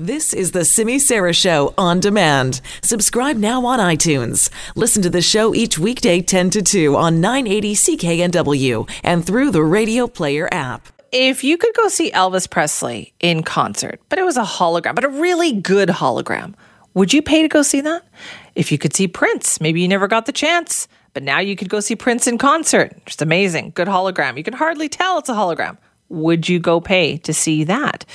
This is the Simi Sara Show on demand. Subscribe now on iTunes. Listen to the show each weekday 10 to 2 on 980 CKNW and through the Radio Player app. If you could go see Elvis Presley in concert, but it was a hologram, but a really good hologram, would you pay to go see that? If you could see Prince, maybe you never got the chance, but now you could go see Prince in concert. Just amazing. Good hologram. You can hardly tell it's a hologram. Would you go pay to see that?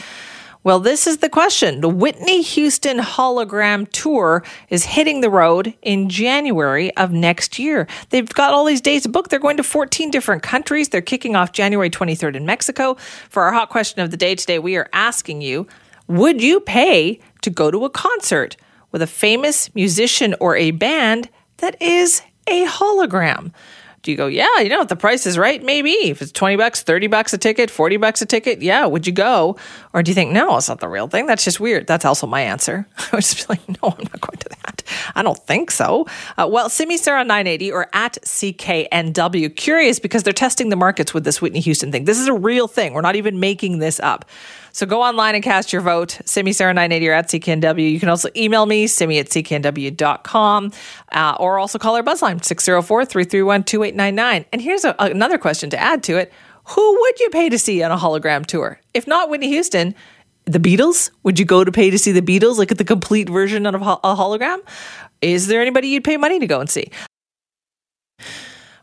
Well, this is the question. The Whitney Houston hologram tour is hitting the road in January of next year. They've got all these dates booked. They're going to 14 different countries. They're kicking off January 23rd in Mexico. For our hot question of the day today, we are asking you Would you pay to go to a concert with a famous musician or a band that is a hologram? Do you go, yeah, you know, if the price is right, maybe. If it's 20 bucks, 30 bucks a ticket, 40 bucks a ticket, yeah, would you go? Or do you think, no, it's not the real thing? That's just weird. That's also my answer. I would just be like, no, I'm not going to that. I don't think so. Uh, well, Simi Sara 980 or at CKNW. Curious because they're testing the markets with this Whitney Houston thing. This is a real thing. We're not even making this up. So go online and cast your vote. Simi Sara 980 or at CKNW. You can also email me, simi at cknw.com, uh, or also call our buzzline, 604 331 2899. And here's a, another question to add to it Who would you pay to see on a hologram tour? If not Whitney Houston, the Beatles? Would you go to pay to see the Beatles, like at the complete version of a hologram? Is there anybody you'd pay money to go and see?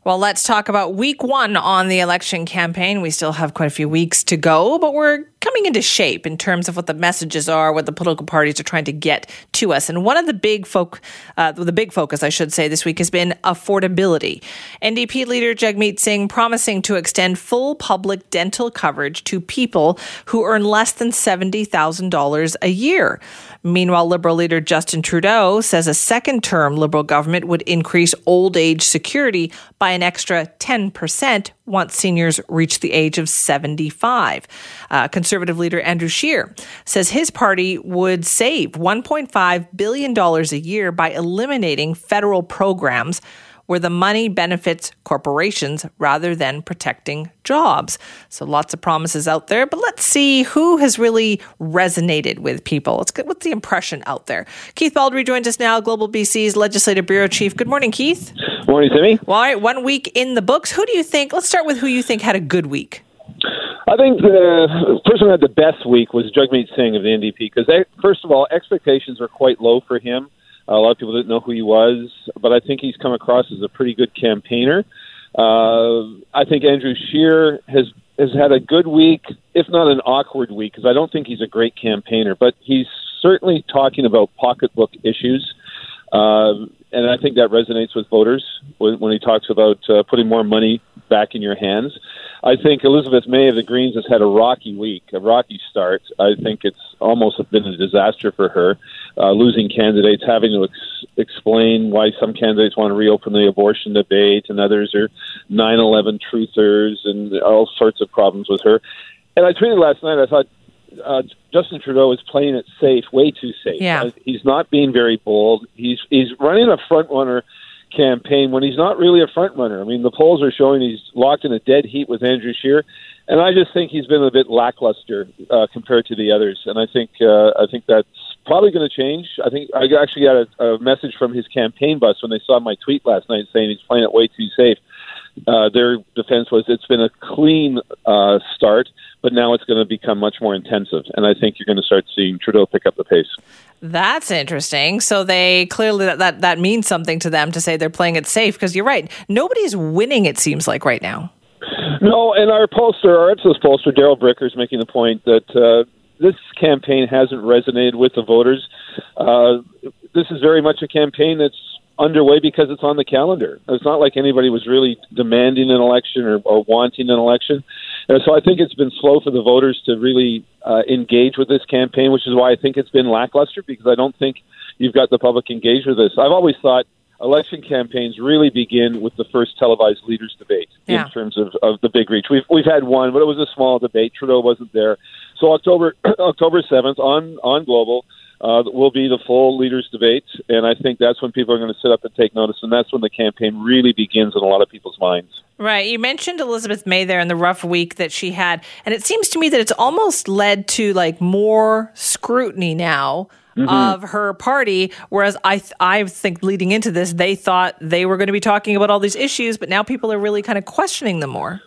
Well, let's talk about week one on the election campaign. We still have quite a few weeks to go, but we're coming into shape in terms of what the messages are, what the political parties are trying to get to us. And one of the big folk, uh, the big focus, I should say, this week has been affordability. NDP leader Jagmeet Singh promising to extend full public dental coverage to people who earn less than seventy thousand dollars a year. Meanwhile, Liberal leader Justin Trudeau says a second term Liberal government would increase old age security by an extra 10% once seniors reach the age of 75. Uh, Conservative leader Andrew Scheer says his party would save $1.5 billion a year by eliminating federal programs where the money benefits corporations rather than protecting jobs. So lots of promises out there, but let's see who has really resonated with people. Let's get what's the impression out there. Keith Baldrey joins us now, Global BC's Legislative Bureau Chief. Good morning, Keith. Morning, Timmy. Well, all right, one week in the books. Who do you think? Let's start with who you think had a good week. I think the person who had the best week was Jagmeet Singh of the NDP because, first of all, expectations were quite low for him. A lot of people didn't know who he was, but I think he's come across as a pretty good campaigner. Uh, I think Andrew Scheer has has had a good week, if not an awkward week, because I don't think he's a great campaigner, but he's certainly talking about pocketbook issues. Uh, and I think that resonates with voters when, when he talks about uh, putting more money back in your hands. I think Elizabeth May of the Greens has had a rocky week, a rocky start. I think it's almost been a disaster for her, uh, losing candidates, having to ex- explain why some candidates want to reopen the abortion debate and others are 9 11 truthers and all sorts of problems with her. And I tweeted last night, I thought uh, Justin Trudeau is playing it safe, way too safe. Yeah. Uh, he's not being very bold. He's he's running a front runner campaign when he's not really a front runner. I mean, the polls are showing he's locked in a dead heat with Andrew Scheer, and I just think he's been a bit lackluster uh, compared to the others. And I think uh, I think that's probably going to change. I think I actually got a, a message from his campaign bus when they saw my tweet last night saying he's playing it way too safe. Uh, their defense was it's been a clean uh, start, but now it's going to become much more intensive. And I think you're going to start seeing Trudeau pick up the pace. That's interesting. So they clearly that, that, that means something to them to say they're playing it safe because you're right. Nobody's winning, it seems like, right now. No, and our pollster, our Ipsos pollster, Darrell Bricker, is making the point that uh, this campaign hasn't resonated with the voters. Uh, this is very much a campaign that's underway because it's on the calendar. It's not like anybody was really demanding an election or, or wanting an election. And so I think it's been slow for the voters to really uh, engage with this campaign, which is why I think it's been lackluster because I don't think you've got the public engaged with this. I've always thought election campaigns really begin with the first televised leaders debate yeah. in terms of, of the big reach. We've we've had one, but it was a small debate. Trudeau wasn't there. So October October seventh on on Global, uh, will be the full leaders' debate, and I think that's when people are going to sit up and take notice, and that's when the campaign really begins in a lot of people's minds. Right. You mentioned Elizabeth May there in the rough week that she had, and it seems to me that it's almost led to like more scrutiny now. Mm-hmm. Of her party, whereas I th- I think leading into this, they thought they were going to be talking about all these issues, but now people are really kind of questioning them more.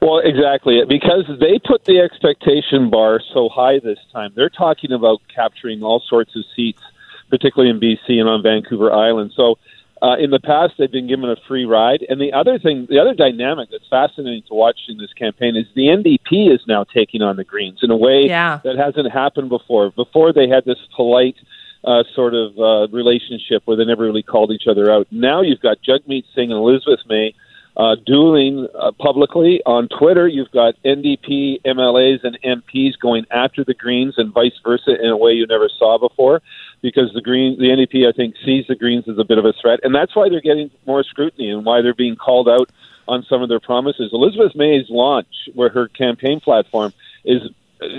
Well, exactly. Because they put the expectation bar so high this time. They're talking about capturing all sorts of seats, particularly in BC and on Vancouver Island. So uh, in the past, they've been given a free ride. And the other thing, the other dynamic that's fascinating to watch in this campaign is the NDP is now taking on the Greens in a way yeah. that hasn't happened before. Before, they had this polite uh, sort of uh, relationship where they never really called each other out. Now you've got Jagmeet Singh and Elizabeth May uh, dueling uh, publicly on Twitter. You've got NDP MLAs and MPs going after the Greens and vice versa in a way you never saw before, because the Green, the NDP, I think, sees the Greens as a bit of a threat, and that's why they're getting more scrutiny and why they're being called out on some of their promises. Elizabeth May's launch, where her campaign platform is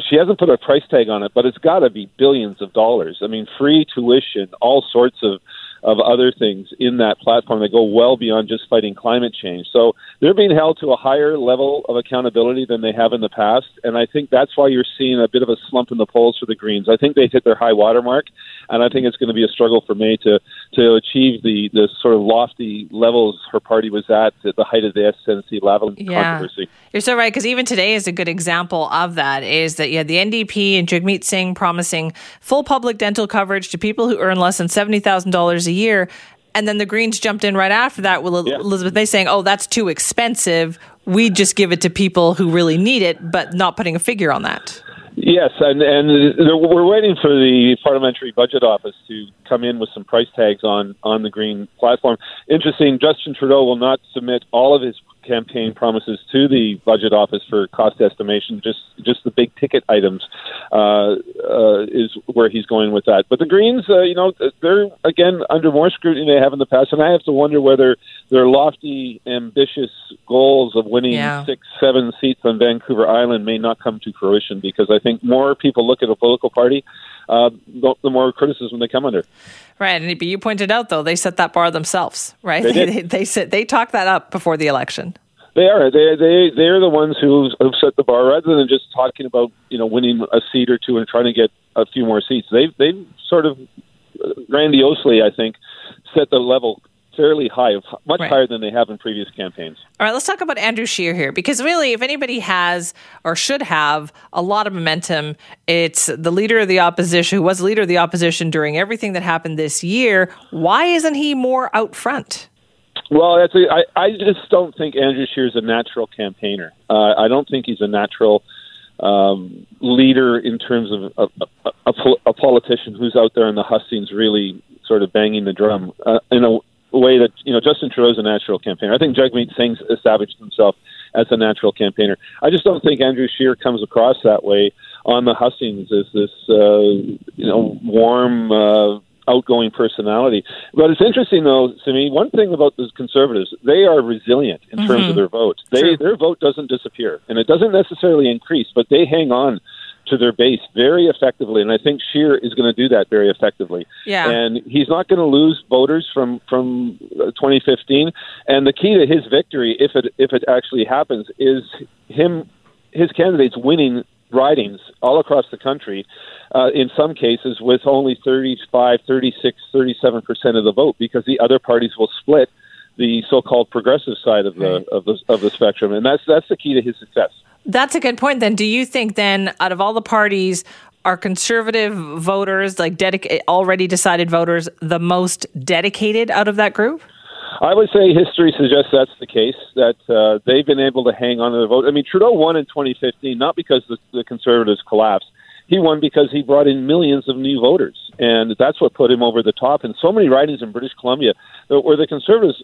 she hasn't put a price tag on it, but it's got to be billions of dollars. I mean, free tuition, all sorts of of other things in that platform that go well beyond just fighting climate change. So they're being held to a higher level of accountability than they have in the past, and I think that's why you're seeing a bit of a slump in the polls for the Greens. I think they hit their high water mark, and I think it's going to be a struggle for May to to achieve the the sort of lofty levels her party was at at the height of the SNC Lavalin yeah. controversy. You're so right because even today is a good example of that. Is that you had the NDP and Jagmeet Singh promising full public dental coverage to people who earn less than seventy thousand dollars a year. And then the Greens jumped in right after that with yeah. Elizabeth May saying, oh, that's too expensive. We just give it to people who really need it, but not putting a figure on that. Yes, and and we're waiting for the parliamentary budget office to come in with some price tags on on the green platform. Interesting, Justin Trudeau will not submit all of his campaign promises to the budget office for cost estimation. Just just the big ticket items uh, uh, is where he's going with that. But the Greens, uh, you know, they're again under more scrutiny than they have in the past, and I have to wonder whether their lofty, ambitious goals of winning yeah. six, seven seats on Vancouver Island may not come to fruition because I think more people look at a political party uh, the, the, more criticism they come under. Right, and you pointed out though they set that bar themselves, right? They they, they, they, they talk that up before the election. They are. They they they're the ones who have set the bar rather than just talking about you know winning a seat or two and trying to get a few more seats. They've they've sort of grandiosely, I think, set the level fairly high, much right. higher than they have in previous campaigns. All right, let's talk about Andrew Scheer here because really, if anybody has or should have a lot of momentum, it's the leader of the opposition who was the leader of the opposition during everything that happened this year. Why isn't he more out front? Well, that's a, I, I just don't think Andrew Scheer is a natural campaigner. Uh, I don't think he's a natural um, leader in terms of a, a, a, a politician who's out there in the hustings really sort of banging the drum uh, in a way that you know Justin Trudeau's a natural campaigner. I think Jagmeet Singh's established himself as a natural campaigner. I just don't think Andrew Scheer comes across that way on the hustings as this uh, you know warm. Uh, outgoing personality. But it's interesting, though, to me One thing about the conservatives, they are resilient in mm-hmm. terms of their vote. They their vote doesn't disappear, and it doesn't necessarily increase, but they hang on to their base very effectively, and I think Scheer is going to do that very effectively. Yeah. And he's not going to lose voters from from uh, 2015. And the key to his victory, if it if it actually happens, is him his candidates winning ridings all across the country, uh, in some cases with only 35, 36, 37 percent of the vote, because the other parties will split the so-called progressive side of the of the of the spectrum, and that's that's the key to his success. That's a good point. Then, do you think then, out of all the parties, are conservative voters, like dedica- already decided voters, the most dedicated out of that group? I would say history suggests that's the case. That uh, they've been able to hang on to the vote. I mean, Trudeau won in 2015 not because the, the Conservatives collapsed. He won because he brought in millions of new voters, and that's what put him over the top. And so many ridings in British Columbia where the Conservatives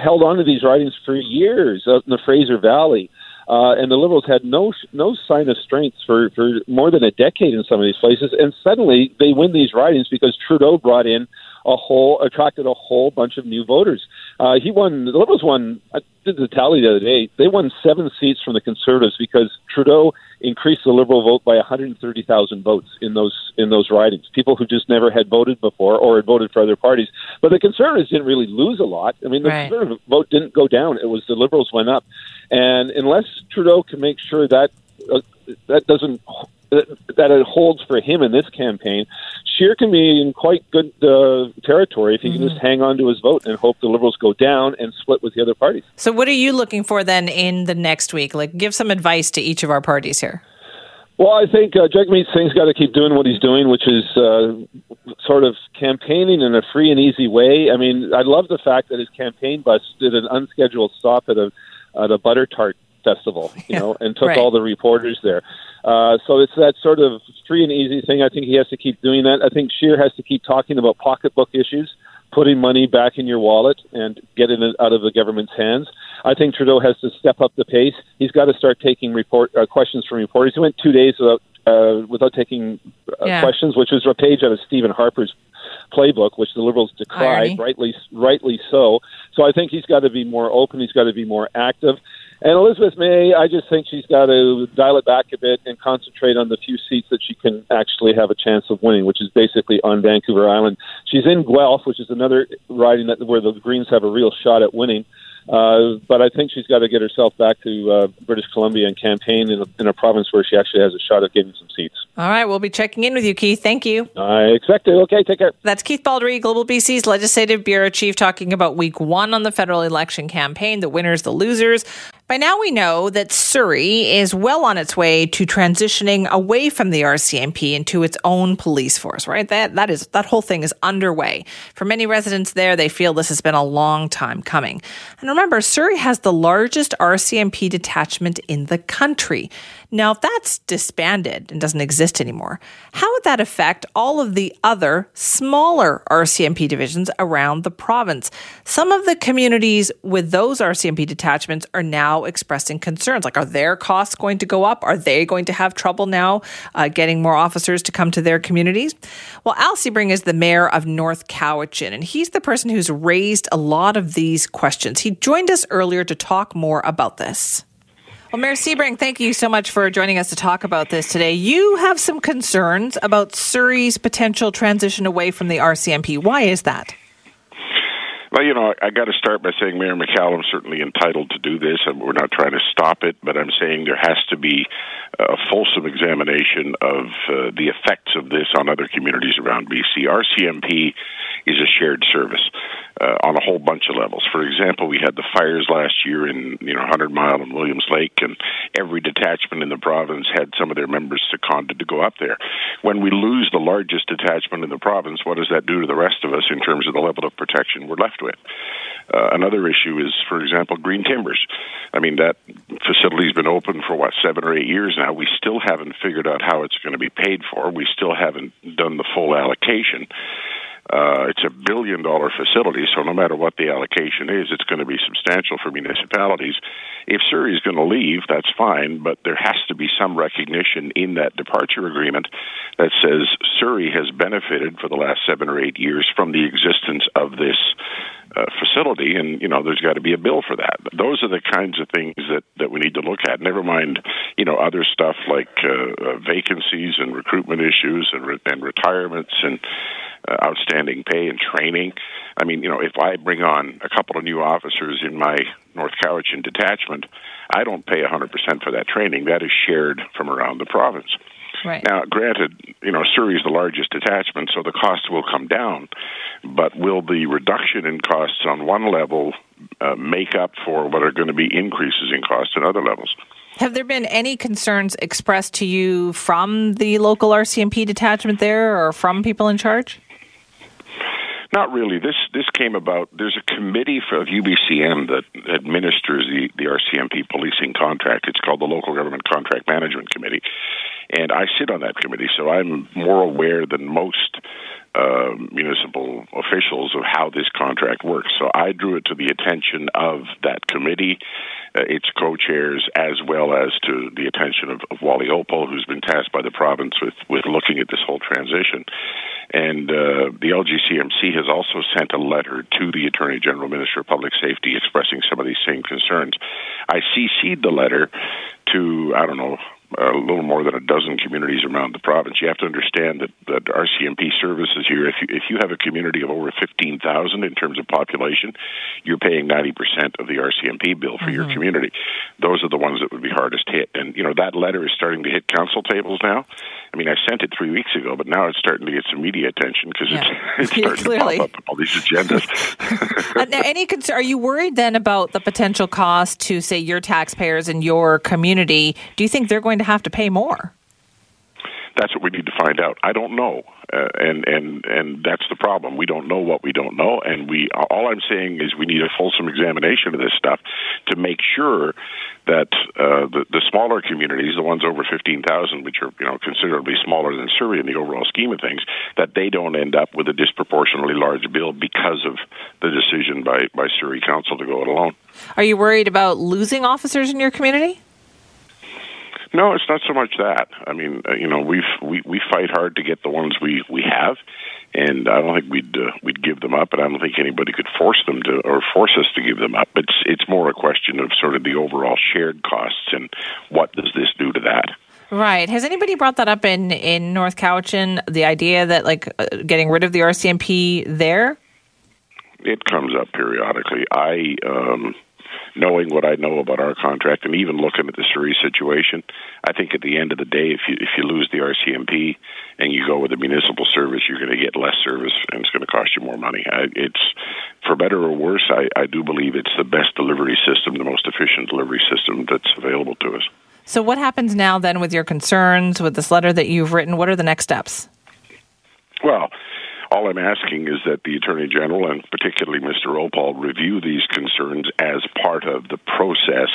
held on to these ridings for years out in the Fraser Valley uh, and the Liberals had no no sign of strength for, for more than a decade in some of these places, and suddenly they win these ridings because Trudeau brought in a whole attracted a whole bunch of new voters. Uh, he won. The Liberals won. I did the tally the other day. They won seven seats from the Conservatives because Trudeau increased the Liberal vote by 130,000 votes in those in those ridings. People who just never had voted before or had voted for other parties. But the Conservatives didn't really lose a lot. I mean, the right. Conservative vote didn't go down. It was the Liberals went up. And unless Trudeau can make sure that uh, that doesn't that it holds for him in this campaign, Scheer can be in quite good uh, territory if he mm-hmm. can just hang on to his vote and hope the Liberals go down and split with the other parties. So, what are you looking for then in the next week? Like, give some advice to each of our parties here. Well, I think uh, Jagmeet Singh's got to keep doing what he's doing, which is uh, sort of campaigning in a free and easy way. I mean, I love the fact that his campaign bus did an unscheduled stop at a at a butter tart festival, you know, and took right. all the reporters there. Uh, so it's that sort of free and easy thing. I think he has to keep doing that. I think Scheer has to keep talking about pocketbook issues, putting money back in your wallet and getting it out of the government's hands. I think Trudeau has to step up the pace. He's got to start taking report uh, questions from reporters. He went two days without uh, without taking uh, yeah. questions, which was a page out of Stephen Harper's playbook, which the Liberals decried, Irony. rightly rightly so. So I think he's got to be more open. He's got to be more active. And Elizabeth May, I just think she's got to dial it back a bit and concentrate on the few seats that she can actually have a chance of winning, which is basically on Vancouver Island. She's in Guelph, which is another riding that where the Greens have a real shot at winning. Uh, but I think she's got to get herself back to uh, British Columbia and campaign in a, in a province where she actually has a shot at getting some seats. All right, we'll be checking in with you, Keith. Thank you. I expect it. Okay, take care. That's Keith Baldrey, Global BC's Legislative Bureau Chief, talking about week one on the federal election campaign, the winners, the losers. By now, we know that Surrey is well on its way to transitioning away from the RCMP into its own police force. Right? That that is that whole thing is underway. For many residents there, they feel this has been a long time coming. And remember, Surrey has the largest RCMP detachment in the country. Now, if that's disbanded and doesn't exist anymore, how would that affect all of the other smaller RCMP divisions around the province? Some of the communities with those RCMP detachments are now expressing concerns. Like, are their costs going to go up? Are they going to have trouble now uh, getting more officers to come to their communities? Well, Al Siebring is the mayor of North Cowichan, and he's the person who's raised a lot of these questions. He joined us earlier to talk more about this. Well, Mayor Siebring, thank you so much for joining us to talk about this today. You have some concerns about Surrey's potential transition away from the RCMP. Why is that? Well, you know, I got to start by saying Mayor McCallum's certainly entitled to do this, and we're not trying to stop it, but I'm saying there has to be a fulsome examination of uh, the effects of this on other communities around BC. RCMP is a shared service uh, on a whole bunch of levels. For example, we had the fires last year in you know 100 Mile and Williams Lake, and every detachment in the province had some of their members seconded to go up there. When we lose the largest detachment in the province, what does that do to the rest of us in terms of the level of protection we're left with? Uh, another issue is, for example, Green Timbers. I mean, that facility's been open for what seven or eight years now. We still haven't figured out how it's going to be paid for. We still haven't done the full allocation. Uh, it's a billion dollar facility, so no matter what the allocation is, it's going to be substantial for municipalities. If Surrey is going to leave, that's fine, but there has to be some recognition in that departure agreement that says Surrey has benefited for the last seven or eight years from the existence of this uh, facility, and you know there's got to be a bill for that. Those are the kinds of things that that we need to look at. Never mind, you know, other stuff like uh, uh, vacancies and recruitment issues and re- and retirements and uh, outstanding pay and training. I mean, you know, if I bring on a couple of new officers in my North Cowichan detachment, I don't pay 100% for that training. That is shared from around the province. Right. Now, granted, you know, Surrey is the largest detachment, so the cost will come down, but will the reduction in costs on one level uh, make up for what are going to be increases in costs at other levels? Have there been any concerns expressed to you from the local RCMP detachment there or from people in charge? Not really. This this came about. There's a committee for UBCM that administers the the RCMP policing contract. It's called the Local Government Contract Management Committee, and I sit on that committee, so I'm more aware than most uh, municipal officials of how this contract works. So I drew it to the attention of that committee, uh, its co-chairs, as well as to the attention of, of Wally Oppal, who's been tasked by the province with with looking at this whole transition. And uh, the LGCMC has also sent a letter to the Attorney General, Minister of Public Safety, expressing some of these same concerns. I CC'd the letter to, I don't know, a little more than a dozen communities around the province. You have to understand that, that RCMP services here, if you, if you have a community of over 15,000 in terms of population, you're paying 90% of the RCMP bill for mm-hmm. your community. Those are the ones that would be hardest hit. And, you know, that letter is starting to hit council tables now. I mean, I sent it three weeks ago, but now it's starting to get some media attention because yeah. it's, it's starting Clearly. to pop up all these agendas. now, any concern, are you worried then about the potential cost to, say, your taxpayers in your community? Do you think they're going to have to pay more? That's what we need to find out. I don't know, uh, and and and that's the problem. We don't know what we don't know, and we all I'm saying is we need a fulsome examination of this stuff to make sure that uh, the the smaller communities, the ones over fifteen thousand, which are you know considerably smaller than Surrey in the overall scheme of things, that they don't end up with a disproportionately large bill because of the decision by by Surrey Council to go it alone. Are you worried about losing officers in your community? No, it's not so much that. I mean, uh, you know, we've we we fight hard to get the ones we we have, and I don't think we'd uh, we'd give them up, and I don't think anybody could force them to or force us to give them up. It's it's more a question of sort of the overall shared costs and what does this do to that. Right. Has anybody brought that up in in North Cowichan? The idea that like uh, getting rid of the RCMP there. It comes up periodically. I um, knowing what I know about our contract and even looking at the Surrey situation, I think at the end of the day, if you if you lose the RCMP and you go with a municipal service, you're going to get less service and it's going to cost you more money. I, it's for better or worse. I, I do believe it's the best delivery system, the most efficient delivery system that's available to us. So, what happens now then with your concerns with this letter that you've written? What are the next steps? Well, all I'm asking is that the Attorney General and particularly Mr. Oppal review these concerns as part of the process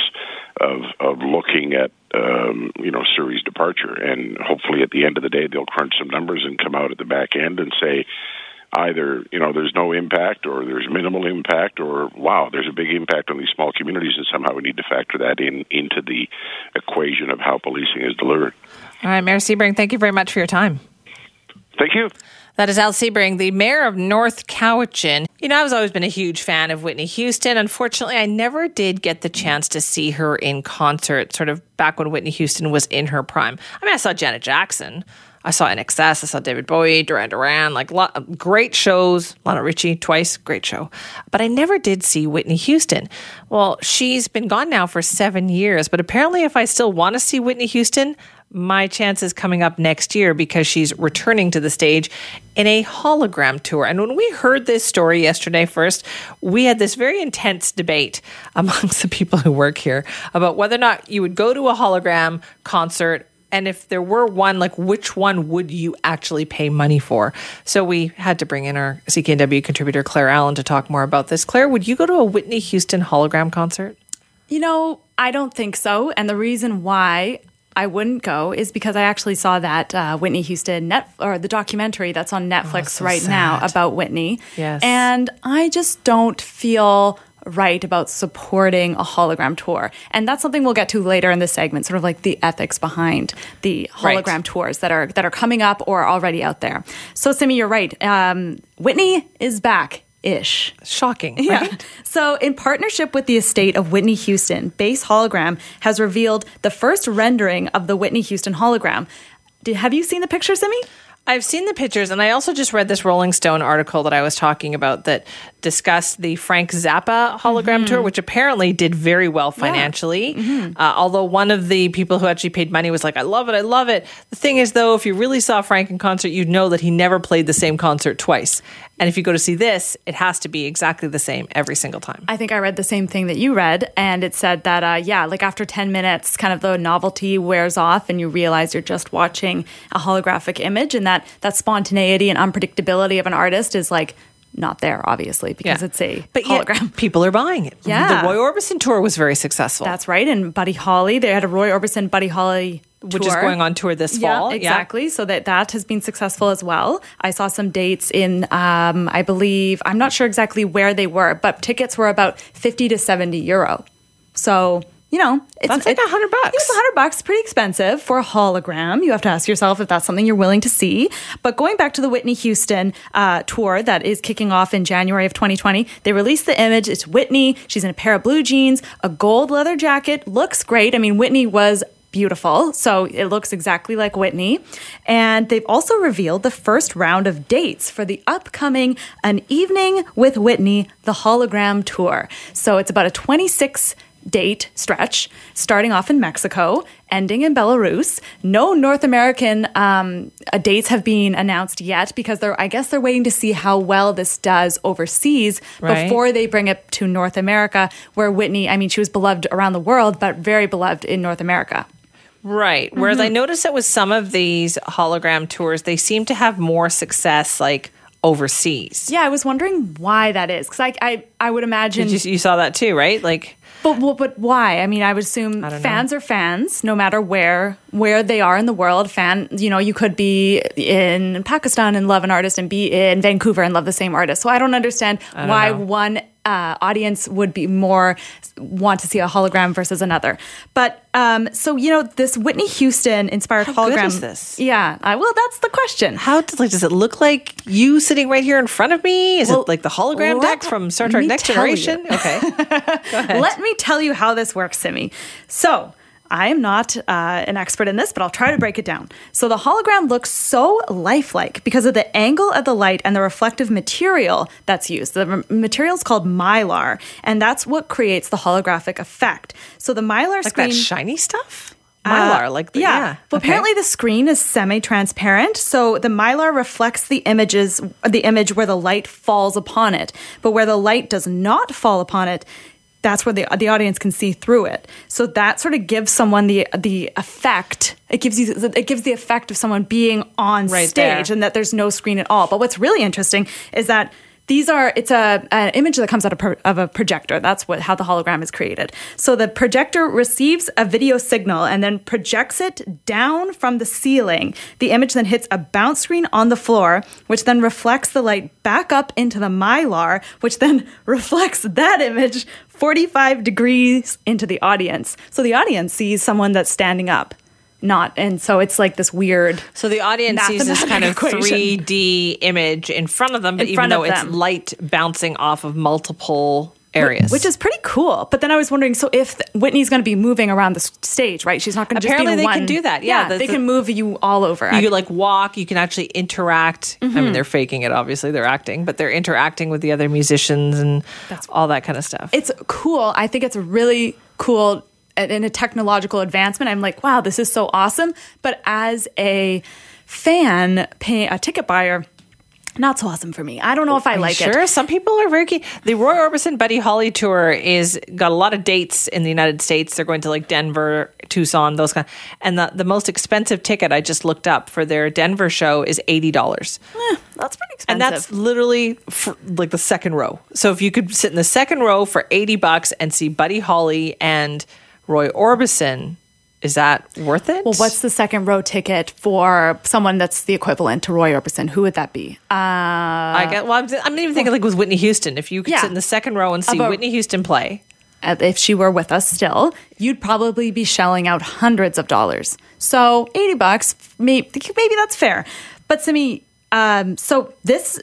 of of looking at um, you know Surrey's departure, and hopefully at the end of the day they'll crunch some numbers and come out at the back end and say either you know there's no impact or there's minimal impact or wow there's a big impact on these small communities and somehow we need to factor that in into the equation of how policing is delivered. All right, Mayor Siebring, thank you very much for your time. Thank you. That is Al Siebring, the mayor of North Cowichan. You know, I've always been a huge fan of Whitney Houston. Unfortunately, I never did get the chance to see her in concert, sort of back when Whitney Houston was in her prime. I mean, I saw Janet Jackson. I saw INXS. I saw David Bowie, Duran Duran, like lot, great shows. Lionel Richie twice, great show. But I never did see Whitney Houston. Well, she's been gone now for seven years. But apparently, if I still want to see Whitney Houston, my chances coming up next year because she's returning to the stage in a hologram tour. And when we heard this story yesterday first, we had this very intense debate amongst the people who work here about whether or not you would go to a hologram concert and if there were one, like which one would you actually pay money for? So we had to bring in our CKNW contributor Claire Allen to talk more about this. Claire, would you go to a Whitney Houston hologram concert? You know, I don't think so. And the reason why I wouldn't go is because I actually saw that uh, Whitney Houston net or the documentary that's on Netflix oh, so right sad. now about Whitney. Yes. And I just don't feel right about supporting a hologram tour. And that's something we'll get to later in the segment, sort of like the ethics behind the hologram right. tours that are that are coming up or already out there. So Simi, you're right. Um, Whitney is back ish. Shocking. Right? Yeah. So, in partnership with the estate of Whitney Houston, Base Hologram has revealed the first rendering of the Whitney Houston hologram. Did, have you seen the picture, Simi? I've seen the pictures, and I also just read this Rolling Stone article that I was talking about that discussed the Frank Zappa hologram mm-hmm. tour, which apparently did very well financially. Yeah. Mm-hmm. Uh, although one of the people who actually paid money was like, I love it, I love it. The thing is, though, if you really saw Frank in concert, you'd know that he never played the same concert twice. And if you go to see this, it has to be exactly the same every single time. I think I read the same thing that you read, and it said that, uh, yeah, like after 10 minutes, kind of the novelty wears off, and you realize you're just watching a holographic image, and that that spontaneity and unpredictability of an artist is like not there, obviously, because yeah. it's a but hologram. people are buying it. Yeah. The Roy Orbison tour was very successful. That's right. And Buddy Holly, they had a Roy Orbison Buddy Holly Tour. which is going on tour this fall. Yeah, exactly. Yeah. So that that has been successful as well. I saw some dates in, um, I believe, I'm not sure exactly where they were, but tickets were about 50 to 70 euro. So you know, it's That's like a 100 bucks. It's a hundred bucks, pretty expensive for a hologram. You have to ask yourself if that's something you're willing to see. But going back to the Whitney Houston uh, tour that is kicking off in January of 2020, they released the image. It's Whitney. She's in a pair of blue jeans, a gold leather jacket. Looks great. I mean, Whitney was beautiful. So it looks exactly like Whitney. And they've also revealed the first round of dates for the upcoming An Evening with Whitney, the hologram tour. So it's about a 26 date stretch, starting off in Mexico, ending in Belarus. No North American um, uh, dates have been announced yet because they're, I guess, they're waiting to see how well this does overseas Right. before they bring it to North America, where Whitney, I mean, she was beloved around the world, but very beloved in North America. Right. Whereas Mm-hmm. I noticed that with some of these hologram tours, they seem to have more success like overseas. Yeah, I was wondering why that is because I, I, I would imagine. You, you saw that too, right? Like, But, but but why? I mean, I would assume know. fans are fans, no matter where where they are in the world. Fan, you know, you could be in Pakistan and love an artist, and be in Vancouver and love the same artist. So I don't understand don't why know. one uh, audience would be more want to see a hologram versus another. But um, so you know, this Whitney Houston inspired How good hologram. is this? Yeah, I, well, that's the question. how does, like, does it look like you sitting right here in front of me? Is Well, it like the hologram let deck from Star Trek Next tell you. Generation? Okay. Let me tell you how this works, Simi. So, I am not uh, an expert in this, but I'll try to break it down. So, the hologram looks so lifelike because of the angle of the light and the reflective material that's used. The material is called mylar, and that's what creates the holographic effect. So, the mylar like screen. that shiny stuff? Uh, Mylar, like the, yeah. But Okay. apparently the screen is semi-transparent, so the mylar reflects the images, the image where the light falls upon it. But where the light does not fall upon it, that's where the the audience can see through it. So that sort of gives someone the the effect. It gives you it gives the effect of someone being on Right stage there. and that there's no screen at all. But what's really interesting is that these are it's a an image that comes out of, pro- of a projector. That's what how the hologram is created. So the projector receives a video signal and then projects it down from the ceiling. The image then hits a bounce screen on the floor, which then reflects the light back up into the mylar, which then reflects that image 45 degrees into the audience. So the audience sees someone that's standing up. Not and so it's like this weird So the audience sees this kind of equation. 3D image in front of them, but In even though it's light bouncing off of multiple areas. Which is pretty cool. But then I was wondering, so if Whitney's going to be moving around the stage, right? She's not going to just be Apparently they one. can do that. Yeah, that's they the- can move you all over. you could like walk, you can actually interact. I mean, mm-hmm. they're faking it, obviously, they're acting, but they're interacting with the other musicians and all that kind of stuff. it's cool. I think it's really cool and a technological advancement. I'm like, wow, this is so awesome. But as a fan, pay a ticket buyer, not so awesome for me. I don't know if I like sure? it. Sure, some people are very keen. The Roy Orbison Buddy Holly tour is got a lot of dates in the United States. They're going to like Denver, Tucson, those kind. And the, the most expensive ticket I just looked up for their Denver show is eighty dollars. Eh, that's pretty expensive. and that's literally like the second row. So if you could sit in the second row for eighty bucks and see Buddy Holly and Roy Orbison, is that worth it? well, what's the second row ticket for someone that's the equivalent to Roy Orbison? Who would that be? Uh, I get? Well, I'm, I'm even thinking like with Whitney Houston. If you could Yeah. sit in the second row and see Whitney Houston play, uh, if she were with us still, you'd probably be shelling out hundreds of dollars. So eighty bucks, maybe maybe that's fair. But Simi, um, so this.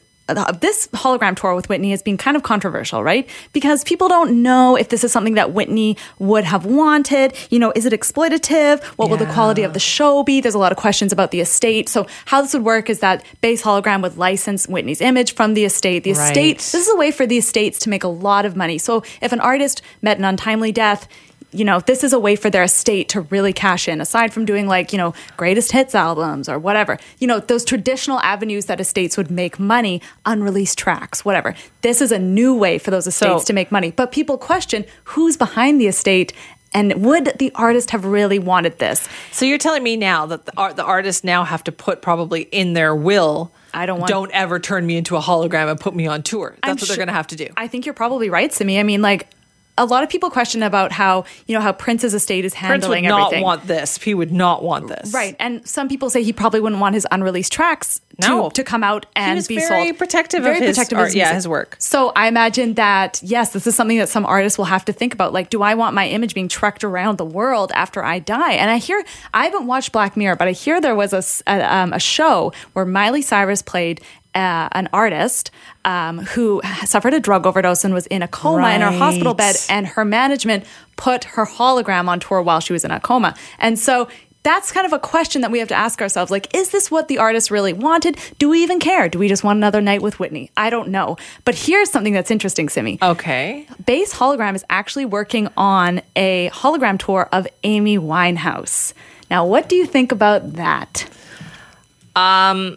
This hologram tour with Whitney has been kind of controversial, right? Because people don't know if this is something that Whitney would have wanted. You know, is it exploitative? What will the quality of the show be? There's a lot of questions about the estate. So, how this would work is that base hologram would license Whitney's image from the estate. The estate, this is a way for the estates to make a lot of money. So if an artist met an untimely death, you know, this is a way for their estate to really cash in, aside from doing like, you know, greatest hits albums or whatever. You know, those traditional avenues that estates would make money, unreleased tracks, whatever. This is a new way for those estates So- to make money. But people question who's behind the estate and would the artist have really wanted this? So you're telling me now that the, art, the artists now have to put probably in their will. I don't want- Don't ever turn me into a hologram and put me on tour. That's I'm what they're going to have to do. I think you're probably right, Simi. I mean, like, a lot of people question about how you know how Prince's estate is handling everything. Prince would handling not everything. want this. He would not want this. Right, and some people say he probably wouldn't want his unreleased tracks to, No. to come out and be very sold. protective of his art- yeah, his work. So I imagine that yes, this is something that some artists will have to think about. Like, do I want my image being trucked around the world after I die? And I hear I haven't watched Black Mirror, but I hear there was a a, um, a show where Miley Cyrus played. Uh, an artist um, who suffered a drug overdose and was in a coma in her hospital bed, and her management put her hologram on tour while she was in a coma. And so that's kind of a question that we have to ask ourselves like is this what the artist really wanted? Do we even care? Do we just want another night with whitney? I don't know. But here's something that's interesting simi. Okay. base hologram is actually working on a hologram tour of amy winehouse. Now what do you think about that Oh,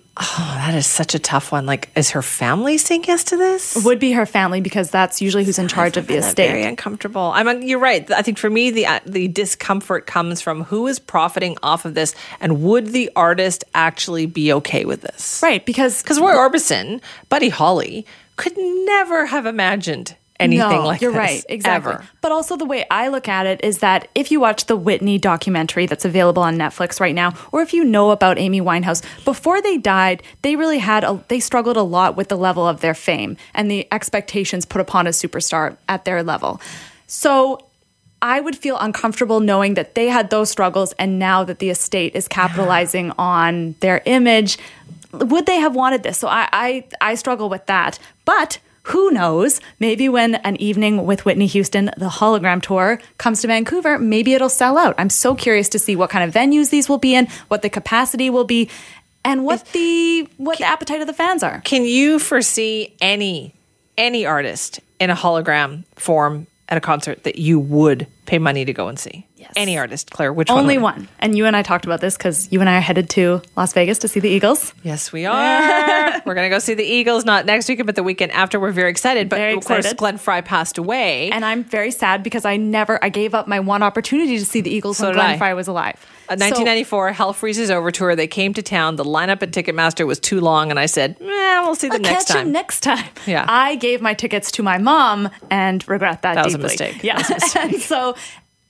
that is such a tough one. Like, is her family saying yes to this? would be her family because that's usually who's in charge of the That's Very estate uncomfortable. I mean, you're right. I think for me, the uh, the discomfort comes from who is profiting off of this, and would the artist actually be okay with this? right because Because Roy Orbison, Buddy Holly, could never have imagined anything no, like you're this. right, exactly. ever. But also the way I look at it is that if you watch the Whitney documentary that's available on Netflix right now, or if you know about Amy Winehouse, before they died, they really had a, they struggled a lot with the level of their fame and the expectations put upon a superstar at their level. So I would feel uncomfortable knowing that they had those struggles and now that the estate is capitalizing on their image. Would they have wanted this? So I, I, I struggle with that. But who knows? Maybe when an evening with Whitney Houston, the hologram tour, comes to Vancouver, maybe it'll sell out. I'm so curious to see what kind of venues these will be in, what the capacity will be, and what the what the appetite of the fans are. Can you foresee any any artist in a hologram form at a concert that you would pay money to go and see? Yes. Any artist, Claire. Which Only one? it- one. And you and I talked about this because you and I are headed to Las Vegas to see the Eagles. Yes, we are. We're going to go see the Eagles, not next weekend, but the weekend after. We're very excited. But Very of course. Glenn Frey passed away. And I'm very sad because I never I gave up my one opportunity to see the Eagles So when Glenn I. Frey was alive. A So- 1994 Hell Freezes Over tour. They came to town. The lineup at Ticketmaster was too long, and I said, eh, "We'll see the I'll next catch time." next time. Yeah. I gave my tickets to my mom and regret that. That was a mistake. Yeah. Was a mistake. and so,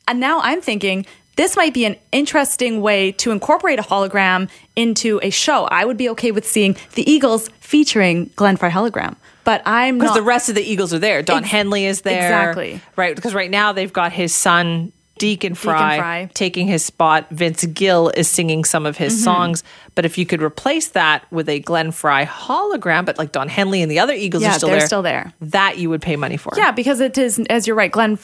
and now I'm thinking this might be an interesting way to incorporate a hologram into a show. I would be okay with seeing the Eagles featuring Glenn Frey hologram, but I'm because the rest of the Eagles are there. Don Ex- Henley is there. exactly. Right. Because right now they've got his son, Deacon Frey, Frey. taking his spot. Vince Gill is singing some of Mm-hmm. his songs. But if you could replace that with a Glenn Frey hologram, but like Don Henley and the other Eagles Yeah, are still they're there, still there. that you would pay money for. Yeah, because it is, as you're right, Glenn,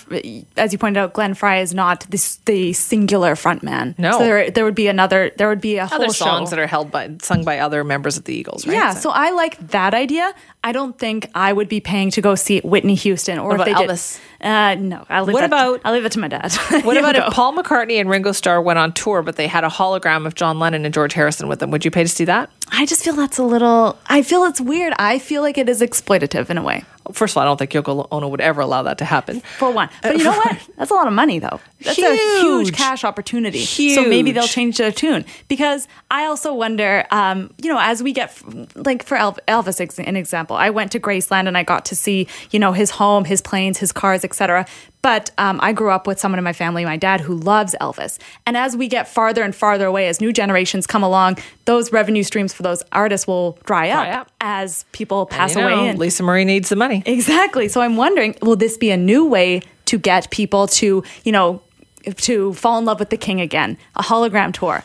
as you pointed out, Glenn Frey is not this, the singular frontman. No. so there, there would be another, there would be a Other whole songs show. that are held by sung by other members of the Eagles, right? Yeah, so I like that idea. I don't think I would be paying to go see Whitney Houston or if they Elvis? did. Uh, no, I'll leave What about- I'll leave it to my dad. What about go. if Paul McCartney and Ringo Starr went on tour, but they had a hologram of John Lennon and George Harrison with them? Would you pay to see that? I just feel that's a little. I feel it's weird. I feel like it is exploitative in a way. First of all, I don't think Yoko Ono would ever allow that to happen. For one, but you know what? That's a lot of money, though. That's a huge Huge. cash opportunity. So maybe they'll change their tune. Because I also wonder, um, you know, as we get like for Elvis, an example, I went to Graceland and I got to see, you know, his home, his planes, his cars, etc. But um, I grew up with someone in my family, my dad, who loves Elvis. And as we get farther and farther away, as new generations come along, those revenue streams for those artists will dry up, Dry up. as people pass You know, away. And Lisa Marie needs the money. Exactly. So I'm wondering, will this be a new way to get people to, you know, to fall in love with the king again? A hologram tour.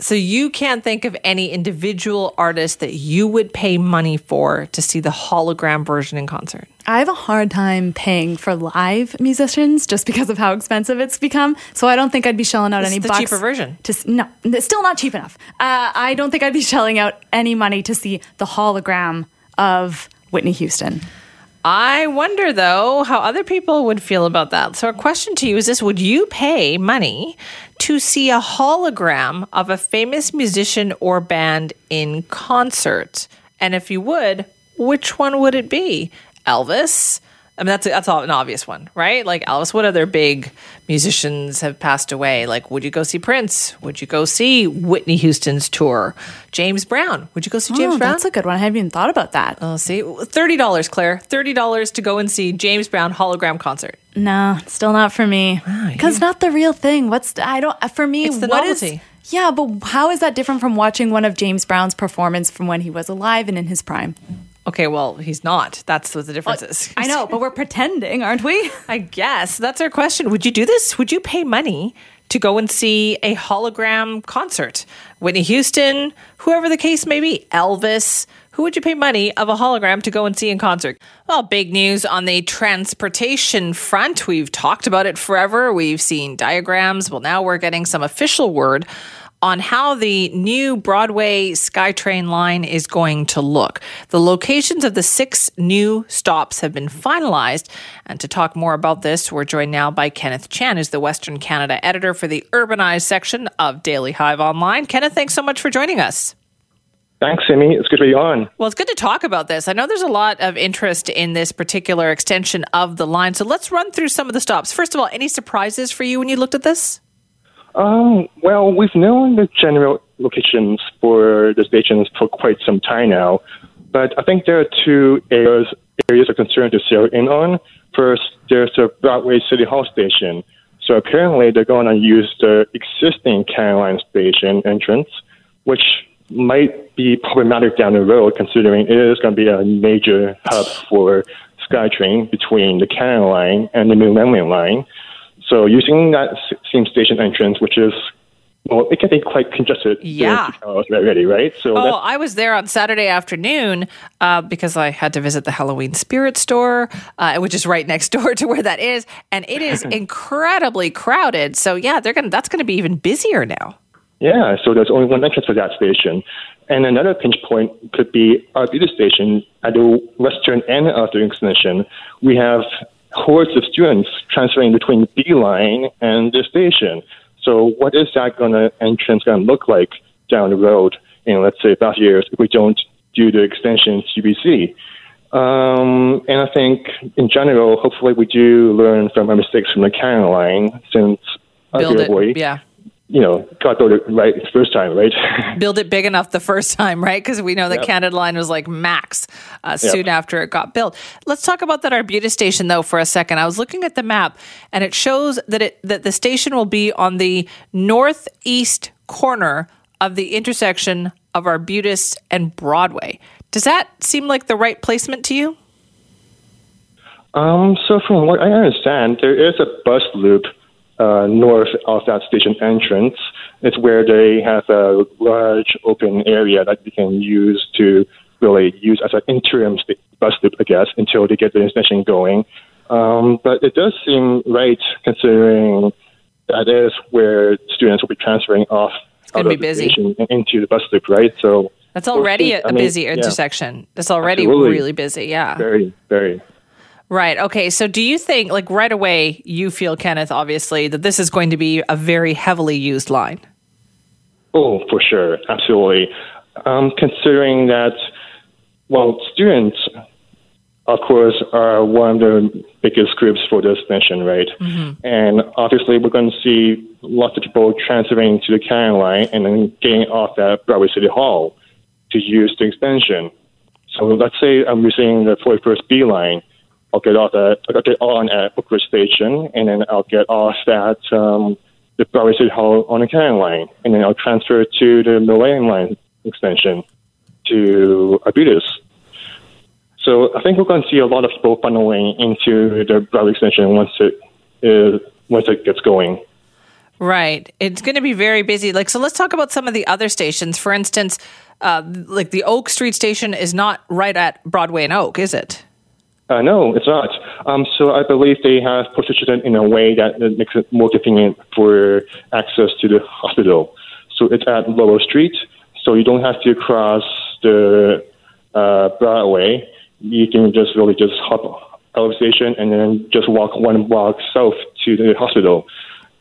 So you can't think of any individual artist that you would pay money for to see the hologram version in concert. I have a hard time paying for live musicians just because of how expensive it's become. So I don't think I'd be shelling out This any is the bucks cheaper version. To, no, it's still not cheap enough. Uh, I don't think I'd be shelling out any money to see the hologram of Whitney Houston. I wonder though how other people would feel about that. So our question to you is this would you pay money to see a hologram of a famous musician or band in concert? And if you would, which one would it be? Elvis, I mean, that's that's an obvious one, right? Like Elvis. What other big musicians have passed away? Like, would you go see Prince? Would you go see Whitney Houston's tour? James Brown. Would you go see James oh, Brown? That's a good one. I hadn't even thought about that. Oh, see, thirty dollars, Claire. Thirty dollars to go and see James Brown hologram concert. No, still not for me. Because not the real thing. What's I don't for me? It's the what is- novelty. yeah, but how is that different from watching one of James Brown's performance from when he was alive and in his prime? Okay, well, he's not. That's what the difference is. I know, but we're pretending, aren't we? I guess that's our question. Would you do this? Would you pay money to go and see a hologram concert? Whitney Houston, whoever the case may be, Elvis. Who would you pay money of a hologram to go and see in concert? Well, big news on the transportation front. We've talked about it forever. We've seen diagrams. Well, now we're getting some official word on how the new Broadway SkyTrain line is going to look. The locations of the six new stops have been finalized. And to talk more about this, we're joined now by Kenneth Chan, who's the Western Canada editor for the urbanized section of Daily Hive Online. Kenneth, thanks so much for joining us. Thanks, Amy. It's good to be on. Well, it's good to talk about this. I know there's a lot of interest in this particular extension of the line. So let's run through some of the stops. First of all, any surprises for you when you looked at this? Um, well, we've known the general locations for the stations for quite some time now, but I think there are two areas areas of concern to zero in on. First, there's the Broadway City Hall station. So apparently, they're going to use the existing Caroline station entrance, which might be problematic down the road, considering it is going to be a major hub for SkyTrain between the Canada line and the New Millennium Line. So using that same station entrance, which is well, it can be quite congested. Yeah. hours already, right? So Oh, I was there on Saturday afternoon uh, because I had to visit the Halloween Spirit store, uh, which is right next door to where that is, and it is incredibly crowded. So yeah, they're gonna that's gonna be even busier now. yeah. So there's only one entrance for that station, and another pinch point could be Arbutus station at the western end of the extension. We have hordes of students transferring between B line and the station. So what is that going to entrance going to look like down the road in let's say five years if we don't do the extension TBC? Um, and I think in general, hopefully we do learn from our mistakes from the Caroline since Build arguably, it, yeah. You know, got it right first time, right? Build it big enough the first time, right? Because we know that Yep. Canada Line was like max uh, soon after it got built. Let's talk about that Arbutus station though for a second. I was looking at the map, and it shows that it that the station will be on the northeast corner of the intersection of Arbutus and Broadway. Does that seem like the right placement to you? Um, so from what I understand, there is a bus loop uh, north of that station entrance. It's where they have a large open area that they can use to really use as an interim bus loop, I guess, until they get the extension going. Um, but it does seem right considering that is where students will be transferring off gonna out be of the busy. station into the bus loop, right? So That's already a, I mean, busy yeah. intersection. That's already Absolutely. really busy. Yeah. very, very. Right. Okay. So do you think, like right away, you feel, Kenneth, obviously, that this is going to be a very heavily used line? Oh, for sure, absolutely. Um, considering that, well, students, of course, are one of the biggest groups for this extension, right? And obviously, we're going to see lots of people transferring to the Canada line and then getting off at Broadway City Hall to use the extension. So let's say I'm using the 41st B line. I'll get off at, I'll get on at Oakridge Station, and then I'll get off at um, the Broadway City Hall on the Canada line, and then I'll transfer to the Millennium Line extension to Arbutus. So I think we're going to see a lot of people funneling into the Broadway extension once it is once it gets going. Right. It's going to be very busy. Like, so let's talk about some of the other stations. For instance, uh, like the Oak Street station is not right at Broadway and Oak, is it? Uh, no, it's not. Um, so I believe they have positioned it in a way that it makes it more convenient for access to the hospital. So it's at Laurel Street, so you don't have to cross the uh, Broadway. You can just really just hop out station and then just walk one block south to the hospital.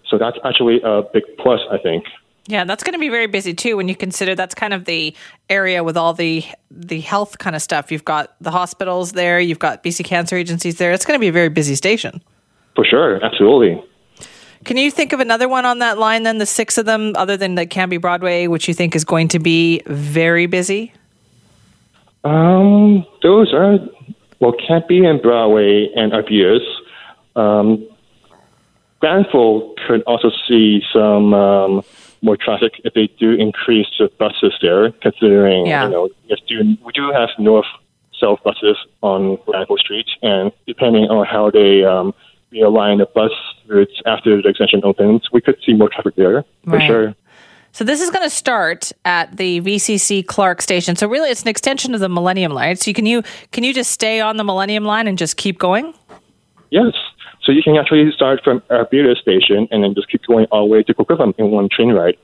So that's actually a big plus, I think. Yeah, that's going to be very busy too when you consider that's kind of the area with all the the health kind of stuff. You've got the hospitals there, you've got BC cancer agencies there. It's going to be a very busy station. For sure, absolutely. Can you think of another one on that line then, the six of them, other than the Cambie Broadway, which you think is going to be very busy? Um, those are, well, Cambie and Broadway and Arbutus. Um, Granville could also see some um, more traffic if they do increase the buses there, considering, Yeah. you know, yes, do, we do have north south buses on Granville Street, and depending on how they um, realign the bus routes after the extension opens, we could see more traffic there, for Right. sure. So this is going to start at the VCC Clark station. So really, it's an extension of the Millennium Line. So you, can you can you just stay on the Millennium Line and just keep going? Yes. So you can actually start from Arbutus Station and then just keep going all the way to Coquitlam in one train ride.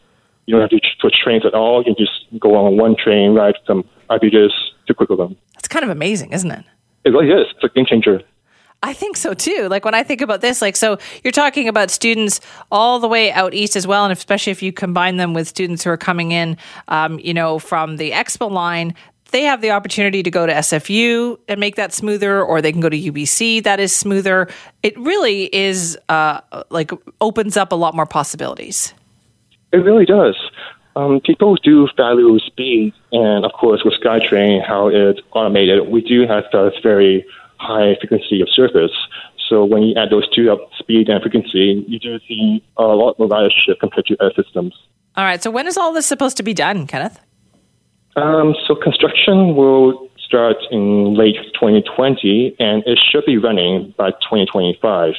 You don't have to switch trains at all. You can just go on one train ride from Arbutus to Coquitlam. That's kind of amazing, isn't it? It really is. It's a game changer. I think so too. Like when I think about this, like so you're talking about students all the way out east as well, and especially if you combine them with students who are coming in, um, you know, from the Expo line. They have the opportunity to go to SFU and make that smoother, or they can go to UBC. That is smoother. It really is uh, like opens up a lot more possibilities. It really does. Um, people do value speed, and of course, with SkyTrain, how it's automated, we do have a very high frequency of service. So when you add those two up, speed and frequency, you do see a lot more ridership compared to other systems. All right. So when is all this supposed to be done, Kenneth? Um, so construction will start in late 2020, and it should be running by 2025.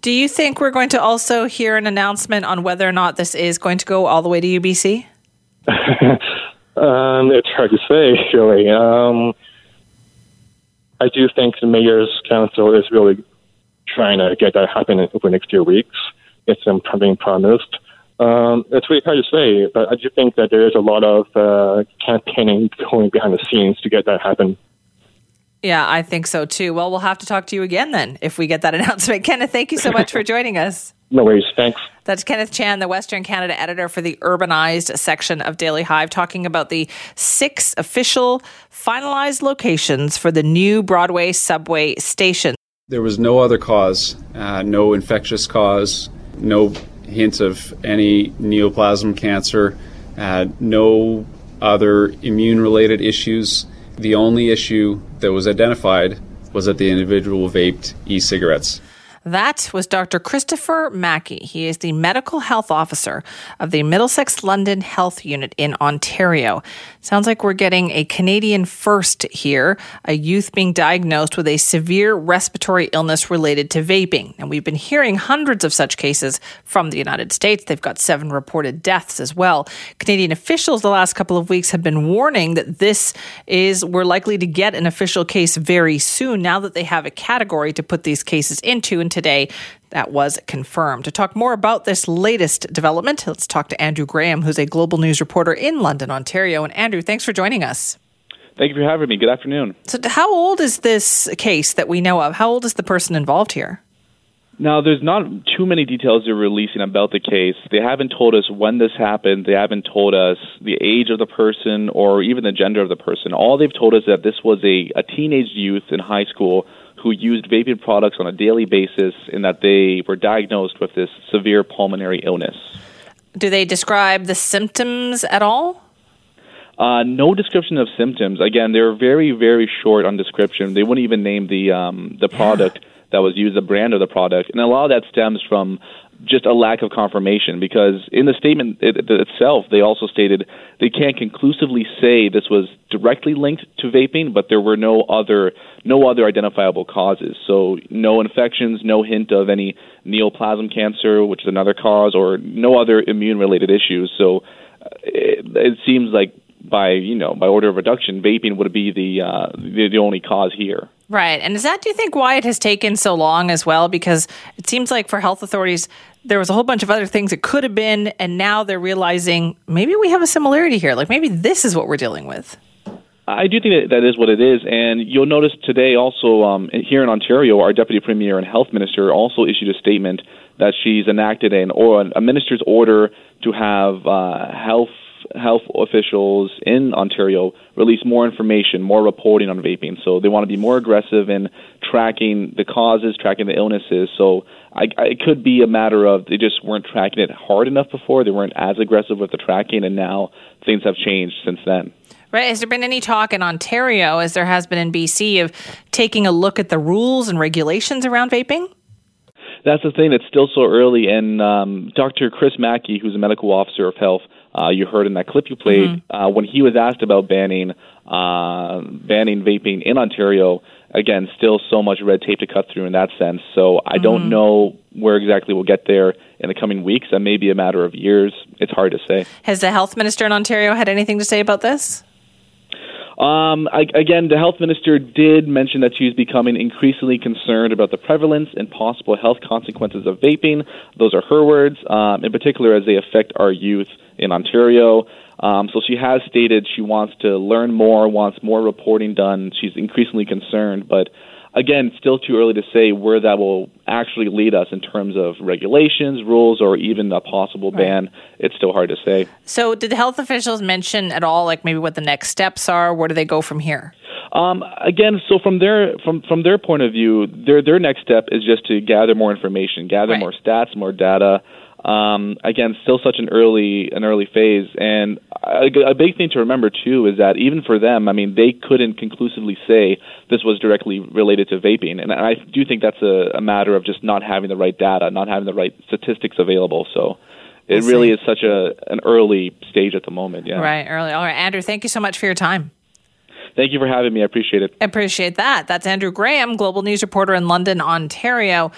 Do you think we're going to also hear an announcement on whether or not this is going to go all the way to UBC? Um, it's hard to say, really. Um, I do think the mayor's council is really trying to get that happening over the next few weeks. It's um, being promised. Um, it's really hard to say, but I do think that there is a lot of uh, campaigning going behind the scenes to get that happen. Yeah, I think so too. Well, we'll have to talk to you again then if we get that announcement. Kenneth, thank you so much for joining us. No worries. Thanks. That's Kenneth Chan, the Western Canada editor for the urbanized section of Daily Hive, talking about the six official finalized locations for the new Broadway subway station. There was no other cause, uh, no infectious cause, no hint of any neoplasm cancer, uh, no other immune related issues. The only issue that was identified was that the individual vaped e cigarettes. That was Dr. Christopher Mackie. He is the medical health officer of the Middlesex London Health Unit in Ontario. Sounds like we're getting a Canadian first here, a youth being diagnosed with a severe respiratory illness related to vaping. And we've been hearing hundreds of such cases from the United States. They've got seven reported deaths as well. Canadian officials the last couple of weeks have been warning that this is, we're likely to get an official case very soon now that they have a category to put these cases into. And today, that was confirmed. To talk more about this latest development, let's talk to Andrew Graham, who's a global news reporter in London, Ontario. And Andrew, thanks for joining us. Thank you for having me. Good afternoon. So, how old is this case that we know of? How old is the person involved here? Now, there's not too many details they're releasing about the case. They haven't told us when this happened. They haven't told us the age of the person or even the gender of the person. All they've told us that this was a, a teenage youth in high school who used vaping products on a daily basis and that they were diagnosed with this severe pulmonary illness. Do they describe the symptoms at all? Uh, no description of symptoms. Again, they're very, very short on description. They wouldn't even name the um, the product that was used, the brand of the product, and a lot of that stems from just a lack of confirmation. Because in the statement it, it itself, they also stated they can't conclusively say this was directly linked to vaping, but there were no other no other identifiable causes. So no infections, no hint of any neoplasm cancer, which is another cause, or no other immune related issues. So uh, it, it seems like by you know by order of reduction, vaping would be the uh, the, the only cause here. Right. And is that, do you think, why it has taken so long as well? Because it seems like for health authorities, there was a whole bunch of other things it could have been, and now they're realizing maybe we have a similarity here. Like maybe this is what we're dealing with. I do think that that is what it is, and you'll notice today also um, here in Ontario, our deputy premier and health minister also issued a statement that she's enacted an or a minister's order to have uh, health health officials in Ontario release more information, more reporting on vaping. So they want to be more aggressive in tracking the causes, tracking the illnesses. So I, I, it could be a matter of they just weren't tracking it hard enough before. They weren't as aggressive with the tracking, and now things have changed since then. Right. Has there been any talk in Ontario, as there has been in BC, of taking a look at the rules and regulations around vaping? That's the thing. It's still so early. And um, Dr. Chris Mackie, who's a medical officer of health, uh, you heard in that clip you played, mm-hmm. uh, when he was asked about banning uh, banning vaping in Ontario, again, still so much red tape to cut through in that sense. So I mm-hmm. don't know where exactly we'll get there in the coming weeks. That may be a matter of years. It's hard to say. Has the health minister in Ontario had anything to say about this? Um, I, again, the health minister did mention that she's becoming increasingly concerned about the prevalence and possible health consequences of vaping. Those are her words, um, in particular as they affect our youth in Ontario. Um, so she has stated she wants to learn more, wants more reporting done. She's increasingly concerned, but again, still too early to say where that will actually lead us in terms of regulations, rules, or even a possible ban. It's still hard to say. So, did the health officials mention at all, like maybe what the next steps are? Where do they go from here? Um, again, so from their from from their point of view, their their next step is just to gather more information, gather right. more stats, more data. Um, again, still such an early an early phase, and a, a big thing to remember too is that even for them, I mean, they couldn't conclusively say this was directly related to vaping, and I do think that's a, a matter of just not having the right data, not having the right statistics available. So it really is such a an early stage at the moment. Yeah, right, early. All right, Andrew, thank you so much for your time. Thank you for having me. I appreciate it. Appreciate that. That's Andrew Graham, global news reporter in London, Ontario.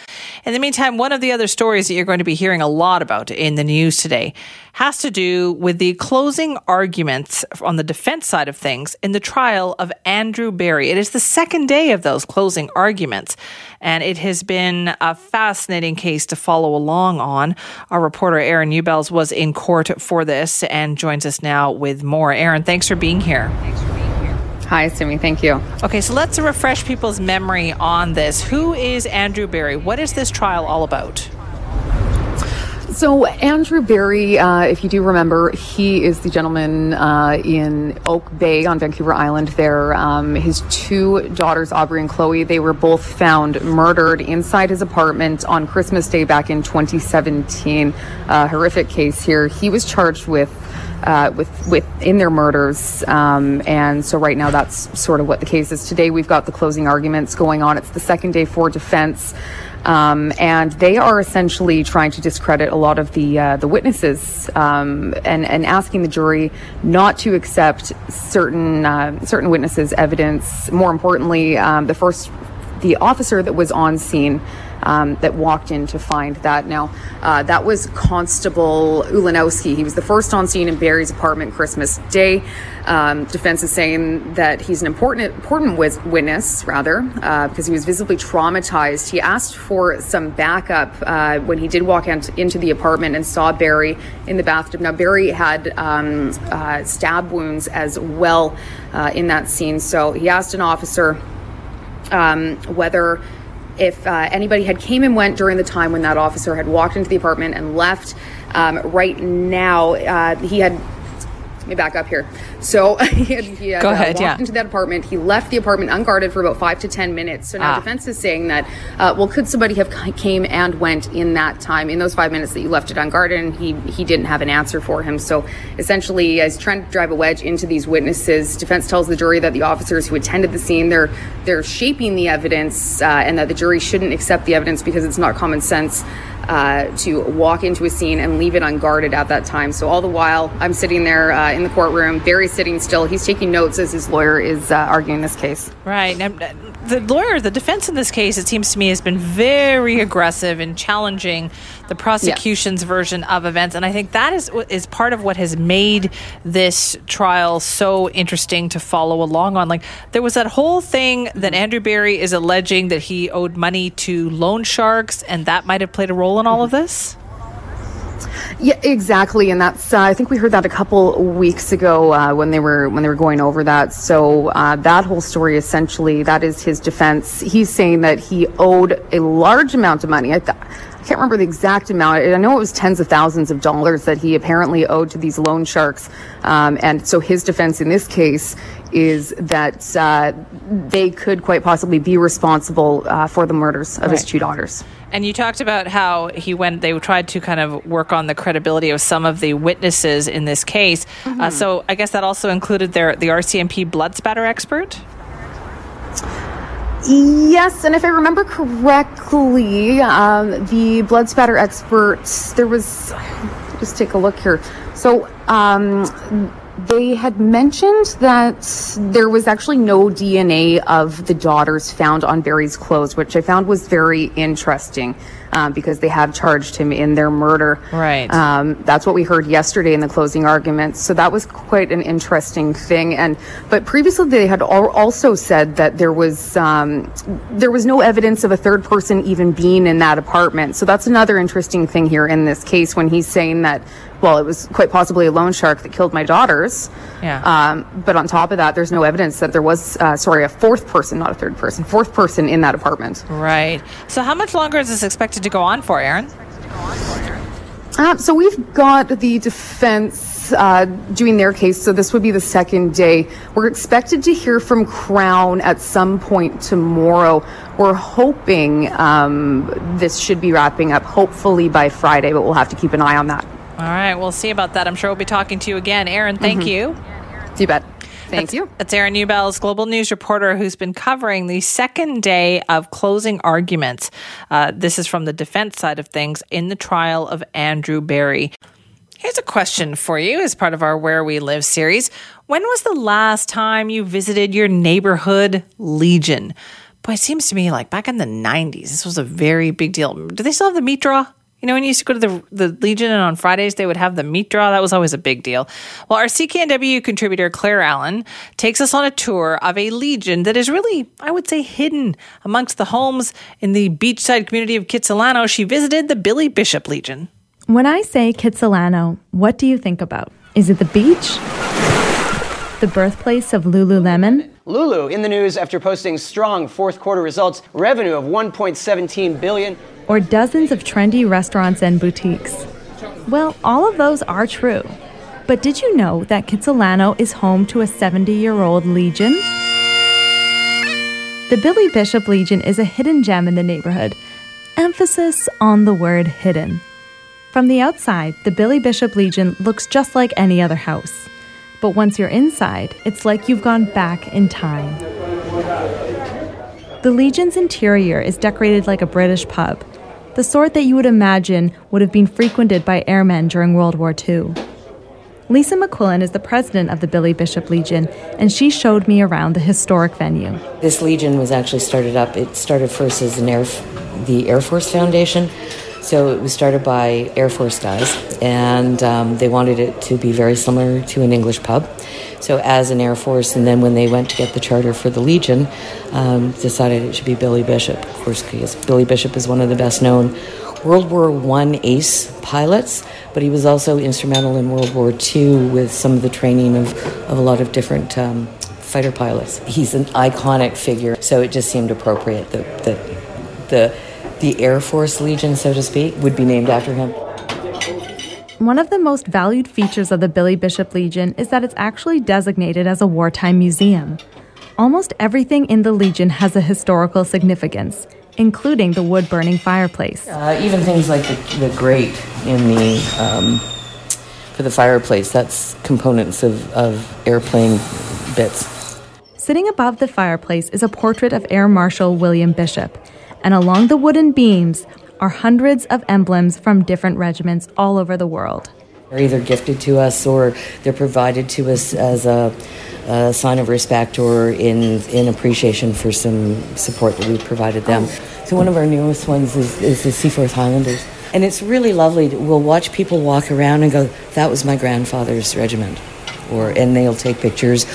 In the meantime, one of the other stories that you're going to be hearing a lot about in the news today has to do with the closing arguments on the defense side of things in the trial of Andrew Berry. It is the second day of those closing arguments, and it has been a fascinating case to follow along on. Our reporter Aaron Newbells was in court for this and joins us now with more. Aaron, thanks for being here. Thanks for being Hi, Simi. Thank you. Okay, so let's refresh people's memory on this. Who is Andrew Berry? What is this trial all about? So, Andrew Berry, uh, if you do remember, he is the gentleman uh, in Oak Bay on Vancouver Island there. Um, his two daughters, Aubrey and Chloe, they were both found murdered inside his apartment on Christmas Day back in 2017. Uh, horrific case here. He was charged with uh, with with in their murders. Um, and so right now that's sort of what the case is. Today we've got the closing arguments going on. It's the second day for defense. Um, and they are essentially trying to discredit a lot of the uh, the witnesses um, and and asking the jury not to accept certain uh, certain witnesses' evidence. More importantly, um, the first the officer that was on scene um, that walked in to find that. Now, uh, that was Constable Ulanowski. He was the first on scene in Berry's apartment Christmas Day. Um, defense is saying that he's an important important witness, rather, uh, because he was visibly traumatized. He asked for some backup uh, when he did walk into the apartment and saw Berry in the bathtub. Now, Berry had um, uh, stab wounds as well uh, in that scene, so he asked an officer um, whether if uh, anybody had came and went during the time when that officer had walked into the apartment and left. Um, right now, uh, he had let me back up here. So he had, he had Go uh, ahead, walked yeah. into that apartment. He left the apartment unguarded for about five to ten minutes. So now ah. defense is saying that, uh, well, could somebody have came and went in that time, in those five minutes that you left it unguarded? And he he didn't have an answer for him. So essentially, as trying to drive a wedge into these witnesses, defense tells the jury that the officers who attended the scene they're they're shaping the evidence, uh, and that the jury shouldn't accept the evidence because it's not common sense uh, to walk into a scene and leave it unguarded at that time. So all the while, I'm sitting there uh, in the courtroom, Berry's sitting still. He's taking notes as his lawyer is uh, arguing this case. Right. Now, the lawyer, the defense in this case, it seems to me, has been very aggressive in challenging the prosecution's yes. version of events, and I think that is is part of what has made this trial so interesting to follow along on. Like there was that whole thing that Andrew Berry is alleging that he owed money to loan sharks, and that might have played a role in all of this. Yeah, exactly, and that's uh, I think we heard that a couple weeks ago uh, when they were when they were going over that. So uh, that whole story essentially that is his defense. He's saying that he owed a large amount of money. I, th- I can't remember the exact amount. I know it was tens of thousands of dollars that he apparently owed to these loan sharks. Um, and so his defense in this case is that uh, they could quite possibly be responsible uh, for the murders of right. his two daughters. And you talked about how he went, they tried to kind of work on the credibility of some of the witnesses in this case. Mm-hmm. Uh, so I guess that also included their the RCMP blood spatter expert? Yes, and if I remember correctly, um, the blood spatter experts, there was, just take a look here. So, um, they had mentioned that there was actually no DNA of the daughters found on Berry's clothes, which I found was very interesting um, because they have charged him in their murder. Right. Um, that's what we heard yesterday in the closing arguments. So that was quite an interesting thing. And but previously they had al- also said that there was um, there was no evidence of a third person even being in that apartment. So that's another interesting thing here in this case when he's saying that well, it was quite possibly a loan shark that killed my daughters. Yeah. Um, but on top of that, there's no evidence that there was, uh, sorry, a fourth person, not a third person, fourth person in that apartment. Right. So how much longer is this expected to go on for, Erin? Uh, so we've got the defense uh, doing their case. So this would be the second day. We're expected to hear from Crown at some point tomorrow. We're hoping um, this should be wrapping up, hopefully by Friday, but we'll have to keep an eye on that. All right, we'll see about that. I'm sure we'll be talking to you again. Aaron, thank mm-hmm. you. You bet. Thank that's, you. That's Aaron Newbells, global news reporter, who's been covering the second day of closing arguments. Uh, this is from the defense side of things in the trial of Andrew Berry. Here's a question for you as part of our Where We Live series. When was the last time you visited your neighborhood Legion? Boy, it seems to me like back in the 90s, this was a very big deal. Do they still have the meat draw? You know, when you used to go to the, the Legion and on Fridays they would have the meat draw, that was always a big deal. Well, our CKNW contributor, Claire Allen, takes us on a tour of a Legion that is really, I would say, hidden amongst the homes in the beachside community of Kitsilano. She visited the Billy Bishop Legion. When I say Kitsilano, what do you think about? Is it the beach? The birthplace of Lululemon? Lulu in the news after posting strong fourth quarter results, revenue of 1.17 billion or dozens of trendy restaurants and boutiques. Well, all of those are true. But did you know that Kitsilano is home to a 70 year old Legion? The Billy Bishop Legion is a hidden gem in the neighborhood. Emphasis on the word hidden. From the outside, the Billy Bishop Legion looks just like any other house. But once you're inside, it's like you've gone back in time. The Legion's interior is decorated like a British pub, the sort that you would imagine would have been frequented by airmen during World War II. Lisa McQuillan is the president of the Billy Bishop Legion, and she showed me around the historic venue. This Legion was actually started up, it started first as an Air, the Air Force Foundation. So it was started by Air Force guys, and um, they wanted it to be very similar to an English pub. So, as an Air Force, and then when they went to get the charter for the Legion, um, decided it should be Billy Bishop. Of course, because Billy Bishop is one of the best known World War One ace pilots, but he was also instrumental in World War II with some of the training of, of a lot of different um, fighter pilots. He's an iconic figure, so it just seemed appropriate that, that the the Air Force Legion, so to speak, would be named after him. One of the most valued features of the Billy Bishop Legion is that it's actually designated as a wartime museum. Almost everything in the Legion has a historical significance, including the wood burning fireplace. Uh, even things like the, the grate in the um, for the fireplace, that's components of, of airplane bits. Sitting above the fireplace is a portrait of Air Marshal William Bishop, and along the wooden beams are hundreds of emblems from different regiments all over the world. They're either gifted to us or they're provided to us as a, a sign of respect or in, in appreciation for some support that we've provided them. So, one of our newest ones is, is the Seaforth Highlanders. And it's really lovely. We'll watch people walk around and go, that was my grandfather's regiment. Or, and they'll take pictures.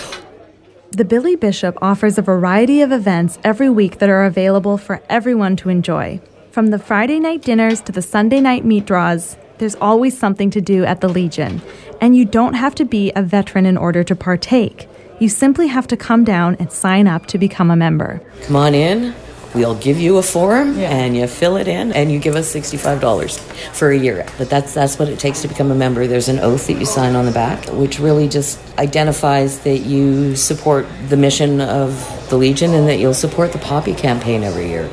The Billy Bishop offers a variety of events every week that are available for everyone to enjoy. From the Friday night dinners to the Sunday night meat draws, there's always something to do at the Legion, and you don't have to be a veteran in order to partake. You simply have to come down and sign up to become a member. Come on in. We'll give you a form and you fill it in and you give us $65 for a year. But that's that's what it takes to become a member. There's an oath that you sign on the back which really just identifies that you support the mission of the Legion and that you'll support the Poppy campaign every year.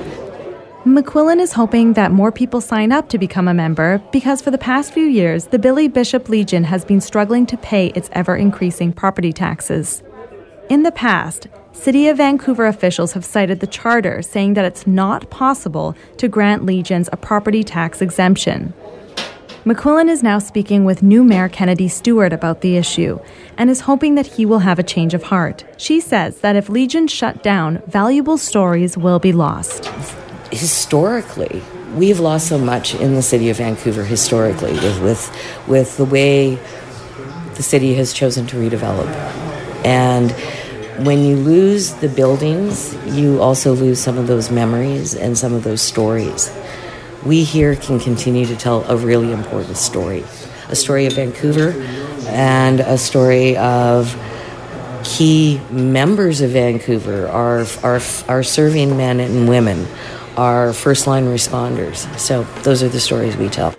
McQuillan is hoping that more people sign up to become a member because for the past few years, the Billy Bishop Legion has been struggling to pay its ever increasing property taxes. In the past, City of Vancouver officials have cited the charter saying that it's not possible to grant legions a property tax exemption. McQuillan is now speaking with new Mayor Kennedy Stewart about the issue and is hoping that he will have a change of heart. She says that if Legion shut down, valuable stories will be lost historically, we've lost so much in the city of Vancouver historically with, with, with the way the city has chosen to redevelop. And when you lose the buildings, you also lose some of those memories and some of those stories. We here can continue to tell a really important story a story of Vancouver and a story of key members of Vancouver, our, our, our serving men and women, our first line responders. So those are the stories we tell.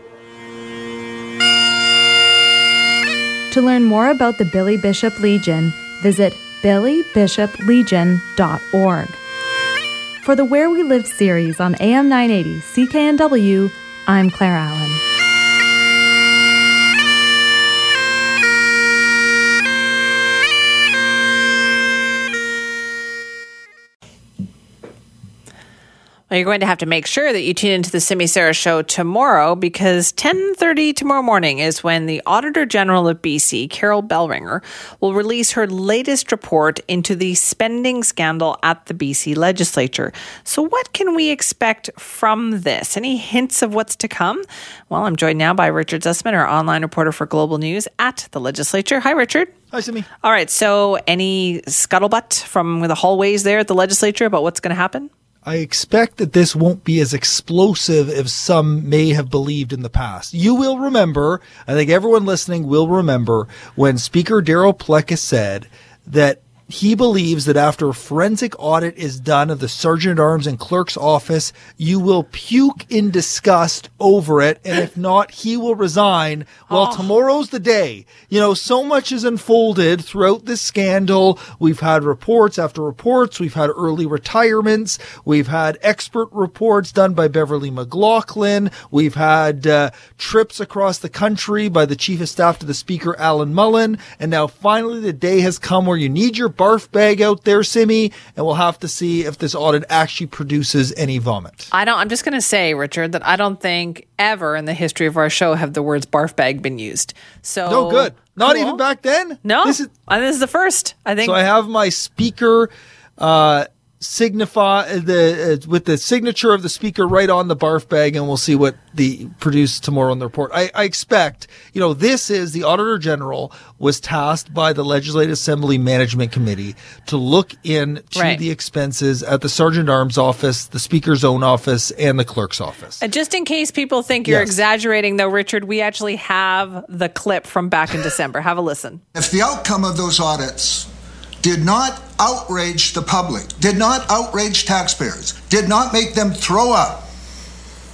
To learn more about the Billy Bishop Legion, visit billybishoplegion.org. For the Where We Live series on AM 980 CKNW, I'm Claire Allen. Well, you're going to have to make sure that you tune into the Simi Sara show tomorrow because 10:30 tomorrow morning is when the Auditor General of BC, Carol Bellringer, will release her latest report into the spending scandal at the BC legislature. So what can we expect from this? Any hints of what's to come? Well, I'm joined now by Richard Zussman, our online reporter for Global News at the legislature. Hi Richard. Hi, Simi. All right, so any scuttlebutt from the hallways there at the legislature about what's going to happen? I expect that this won't be as explosive as some may have believed in the past. You will remember, I think everyone listening will remember, when Speaker Darryl Plecas said that he believes that after a forensic audit is done of the sergeant at arms and clerk's office, you will puke in disgust over it. And if not, he will resign. Well, oh. tomorrow's the day. You know, so much has unfolded throughout this scandal. We've had reports after reports. We've had early retirements. We've had expert reports done by Beverley McLachlin. We've had uh, trips across the country by the chief of staff to the speaker, Alan Mullen. And now finally the day has come where you need your barf bag out there, Simi, and we'll have to see if this audit actually produces any vomit. I don't. I'm just going to say, Richard, that I don't think ever in the history of our show have the words barf bag been used. So no good. Not cool. even back then. No, this is this is the first. I think. So I have my speaker. Uh, signify the uh, with the signature of the speaker right on the barf bag and we'll see what the produce tomorrow in the report I, I, expect you know this is the auditor general was tasked by the legislative assembly management committee to look into right. the expenses at the sergeant arms office the speaker's own office and the clerk's office and just in case people think you're yes. exaggerating though richard we actually have the clip from back in december have a listen if the outcome of those audits did not outrage the public, did not outrage taxpayers, did not make them throw up,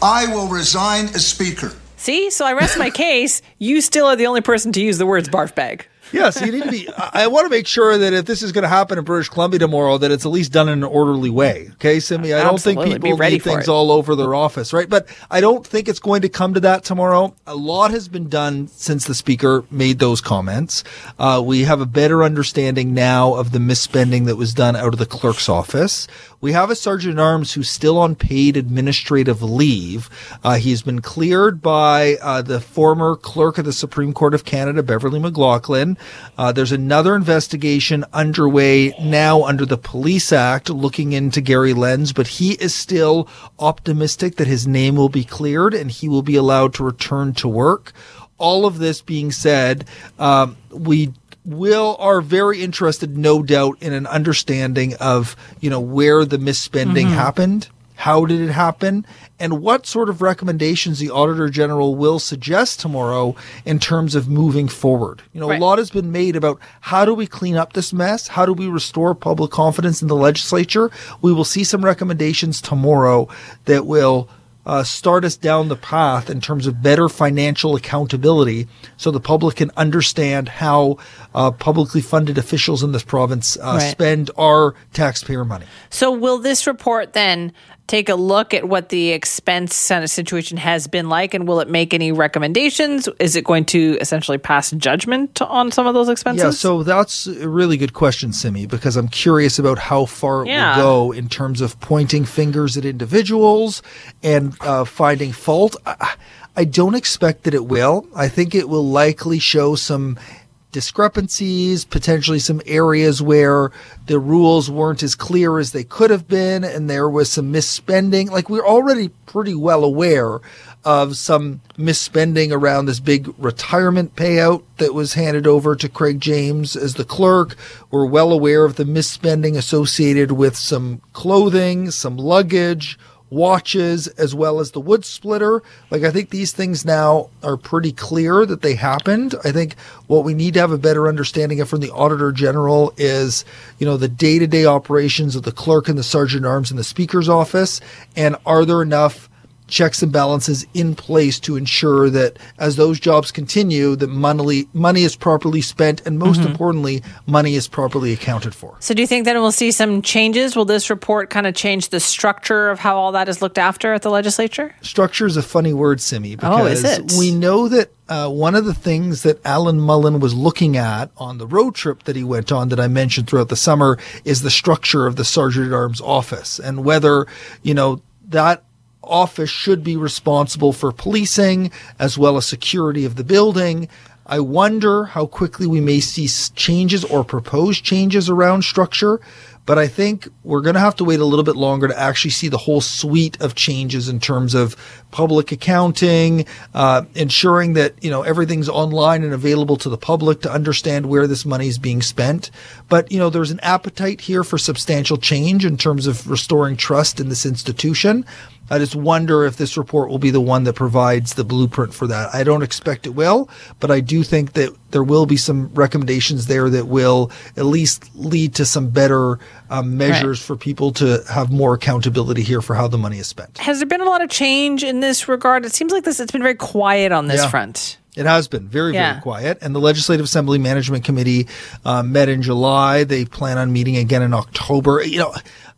I will resign as Speaker. See, so I rest my case. You still are the only person to use the words barf bag yes, you need to be. I, want to make sure that if this is going to happen in British Columbia tomorrow, that it's at least done in an orderly way. Okay, Simi. I don't think people leave things it. all over their office, right? But I don't think it's going to come to that tomorrow. A lot has been done since the speaker made those comments. Uh, we have a better understanding now of the misspending that was done out of the clerk's office. We have a sergeant at arms who's still on paid administrative leave. Uh, he's been cleared by uh, the former clerk of the Supreme Court of Canada, Beverley McLachlin. Uh, there's another investigation underway now under the Police Act looking into Gary Lenz, but he is still optimistic that his name will be cleared and he will be allowed to return to work. All of this being said, um, we will are very interested, no doubt, in an understanding of you know where the misspending mm-hmm. happened How did it happen? And what sort of recommendations the Auditor General will suggest tomorrow in terms of moving forward? You know, right. a lot has been made about how do we clean up this mess? How do we restore public confidence in the legislature? We will see some recommendations tomorrow that will uh, start us down the path in terms of better financial accountability so the public can understand how uh, publicly funded officials in this province uh, right. spend our taxpayer money. So, will this report then take a look at what the expense situation has been like and will it make any recommendations? Is it going to essentially pass judgment on some of those expenses? Yeah, so that's a really good question, Simi, because I'm curious about how far it yeah. will go in terms of pointing fingers at individuals and uh, finding fault. I, I don't expect that it will. I think it will likely show some discrepancies, potentially some areas where the rules weren't as clear as they could have been, and there was some misspending. Like we're already pretty well aware of some misspending around this big retirement payout that was handed over to Craig James as the clerk. We're well aware of the misspending associated with some clothing, some luggage, watches as well as the wood splitter. Like I think these things now are pretty clear that they happened. I think what we need to have a better understanding of from the auditor general is, you know, the day-to-day operations of the clerk and the sergeant arms in the speaker's office and are there enough checks and balances in place to ensure that as those jobs continue, that money money is properly spent, and most mm-hmm. importantly, money is properly accounted for. So, do you think then we'll see some changes? Will this report kind of change the structure of how all that is looked after at the legislature? Structure is a funny word, Simi, because oh, is it? we know that uh, one of the things that Alan Mullen was looking at on the road trip that he went on that I mentioned throughout the summer is the structure of the Sergeant at Arms office and whether, you know, that office should be responsible for policing as well as security of the building. I wonder how quickly we may see changes or proposed changes around structure. But I think we're going to have to wait a little bit longer to actually see the whole suite of changes in terms of public accounting, uh, ensuring that you know everything's online and available to the public to understand where this money is being spent. But you know, there's an appetite here for substantial change in terms of restoring trust in this institution. I just wonder if this report will be the one that provides the blueprint for that. I don't expect it will, but I do think that there will be some recommendations there that will at least lead to some better um, measures right. for people to have more accountability here for how the money is spent. Has there been a lot of change in this regard? It seems like this it's been very quiet on this yeah. front. It has been very, yeah. very quiet. And the Legislative Assembly Management Committee uh, met in July. They plan on meeting again in October. You know,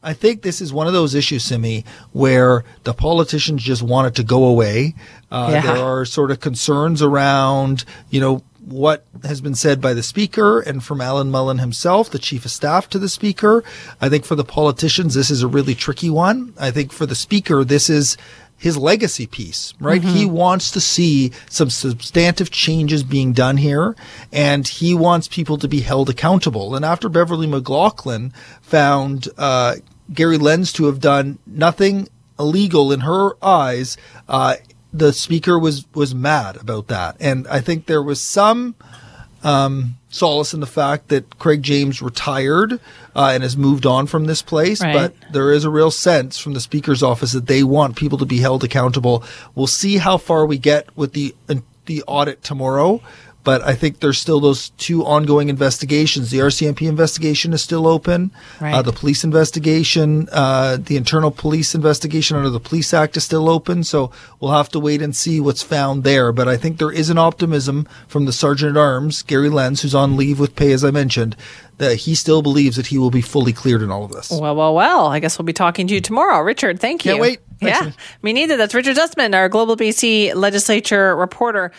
I think this is one of those issues, Simi, where the politicians just want it to go away. Uh, yeah. There are sort of concerns around, you know, what has been said by the speaker and from Alan Mullen himself, the chief of staff to the speaker. I think for the politicians, this is a really tricky one. I think for the speaker, this is his legacy piece, right? Mm-hmm. He wants to see some substantive changes being done here and he wants people to be held accountable. And after Beverley McLachlin found, uh, Gary Lenz to have done nothing illegal in her eyes, uh, the speaker was was mad about that, and I think there was some um, solace in the fact that Craig James retired uh, and has moved on from this place. Right. But there is a real sense from the speaker's office that they want people to be held accountable. We'll see how far we get with the the audit tomorrow. But I think there's still those two ongoing investigations. The RCMP investigation is still open. Right. Uh, the police investigation, uh, the internal police investigation under the Police Act is still open. So we'll have to wait and see what's found there. But I think there is an optimism from the Sergeant at Arms, Gary Lenz, who's on leave with pay, as I mentioned, that he still believes that he will be fully cleared in all of this. Well, well, well. I guess we'll be talking to you tomorrow. Richard, thank you. Can't wait. Thanks, yeah, me neither. That's Richard Zussman, our Global BC legislature reporter.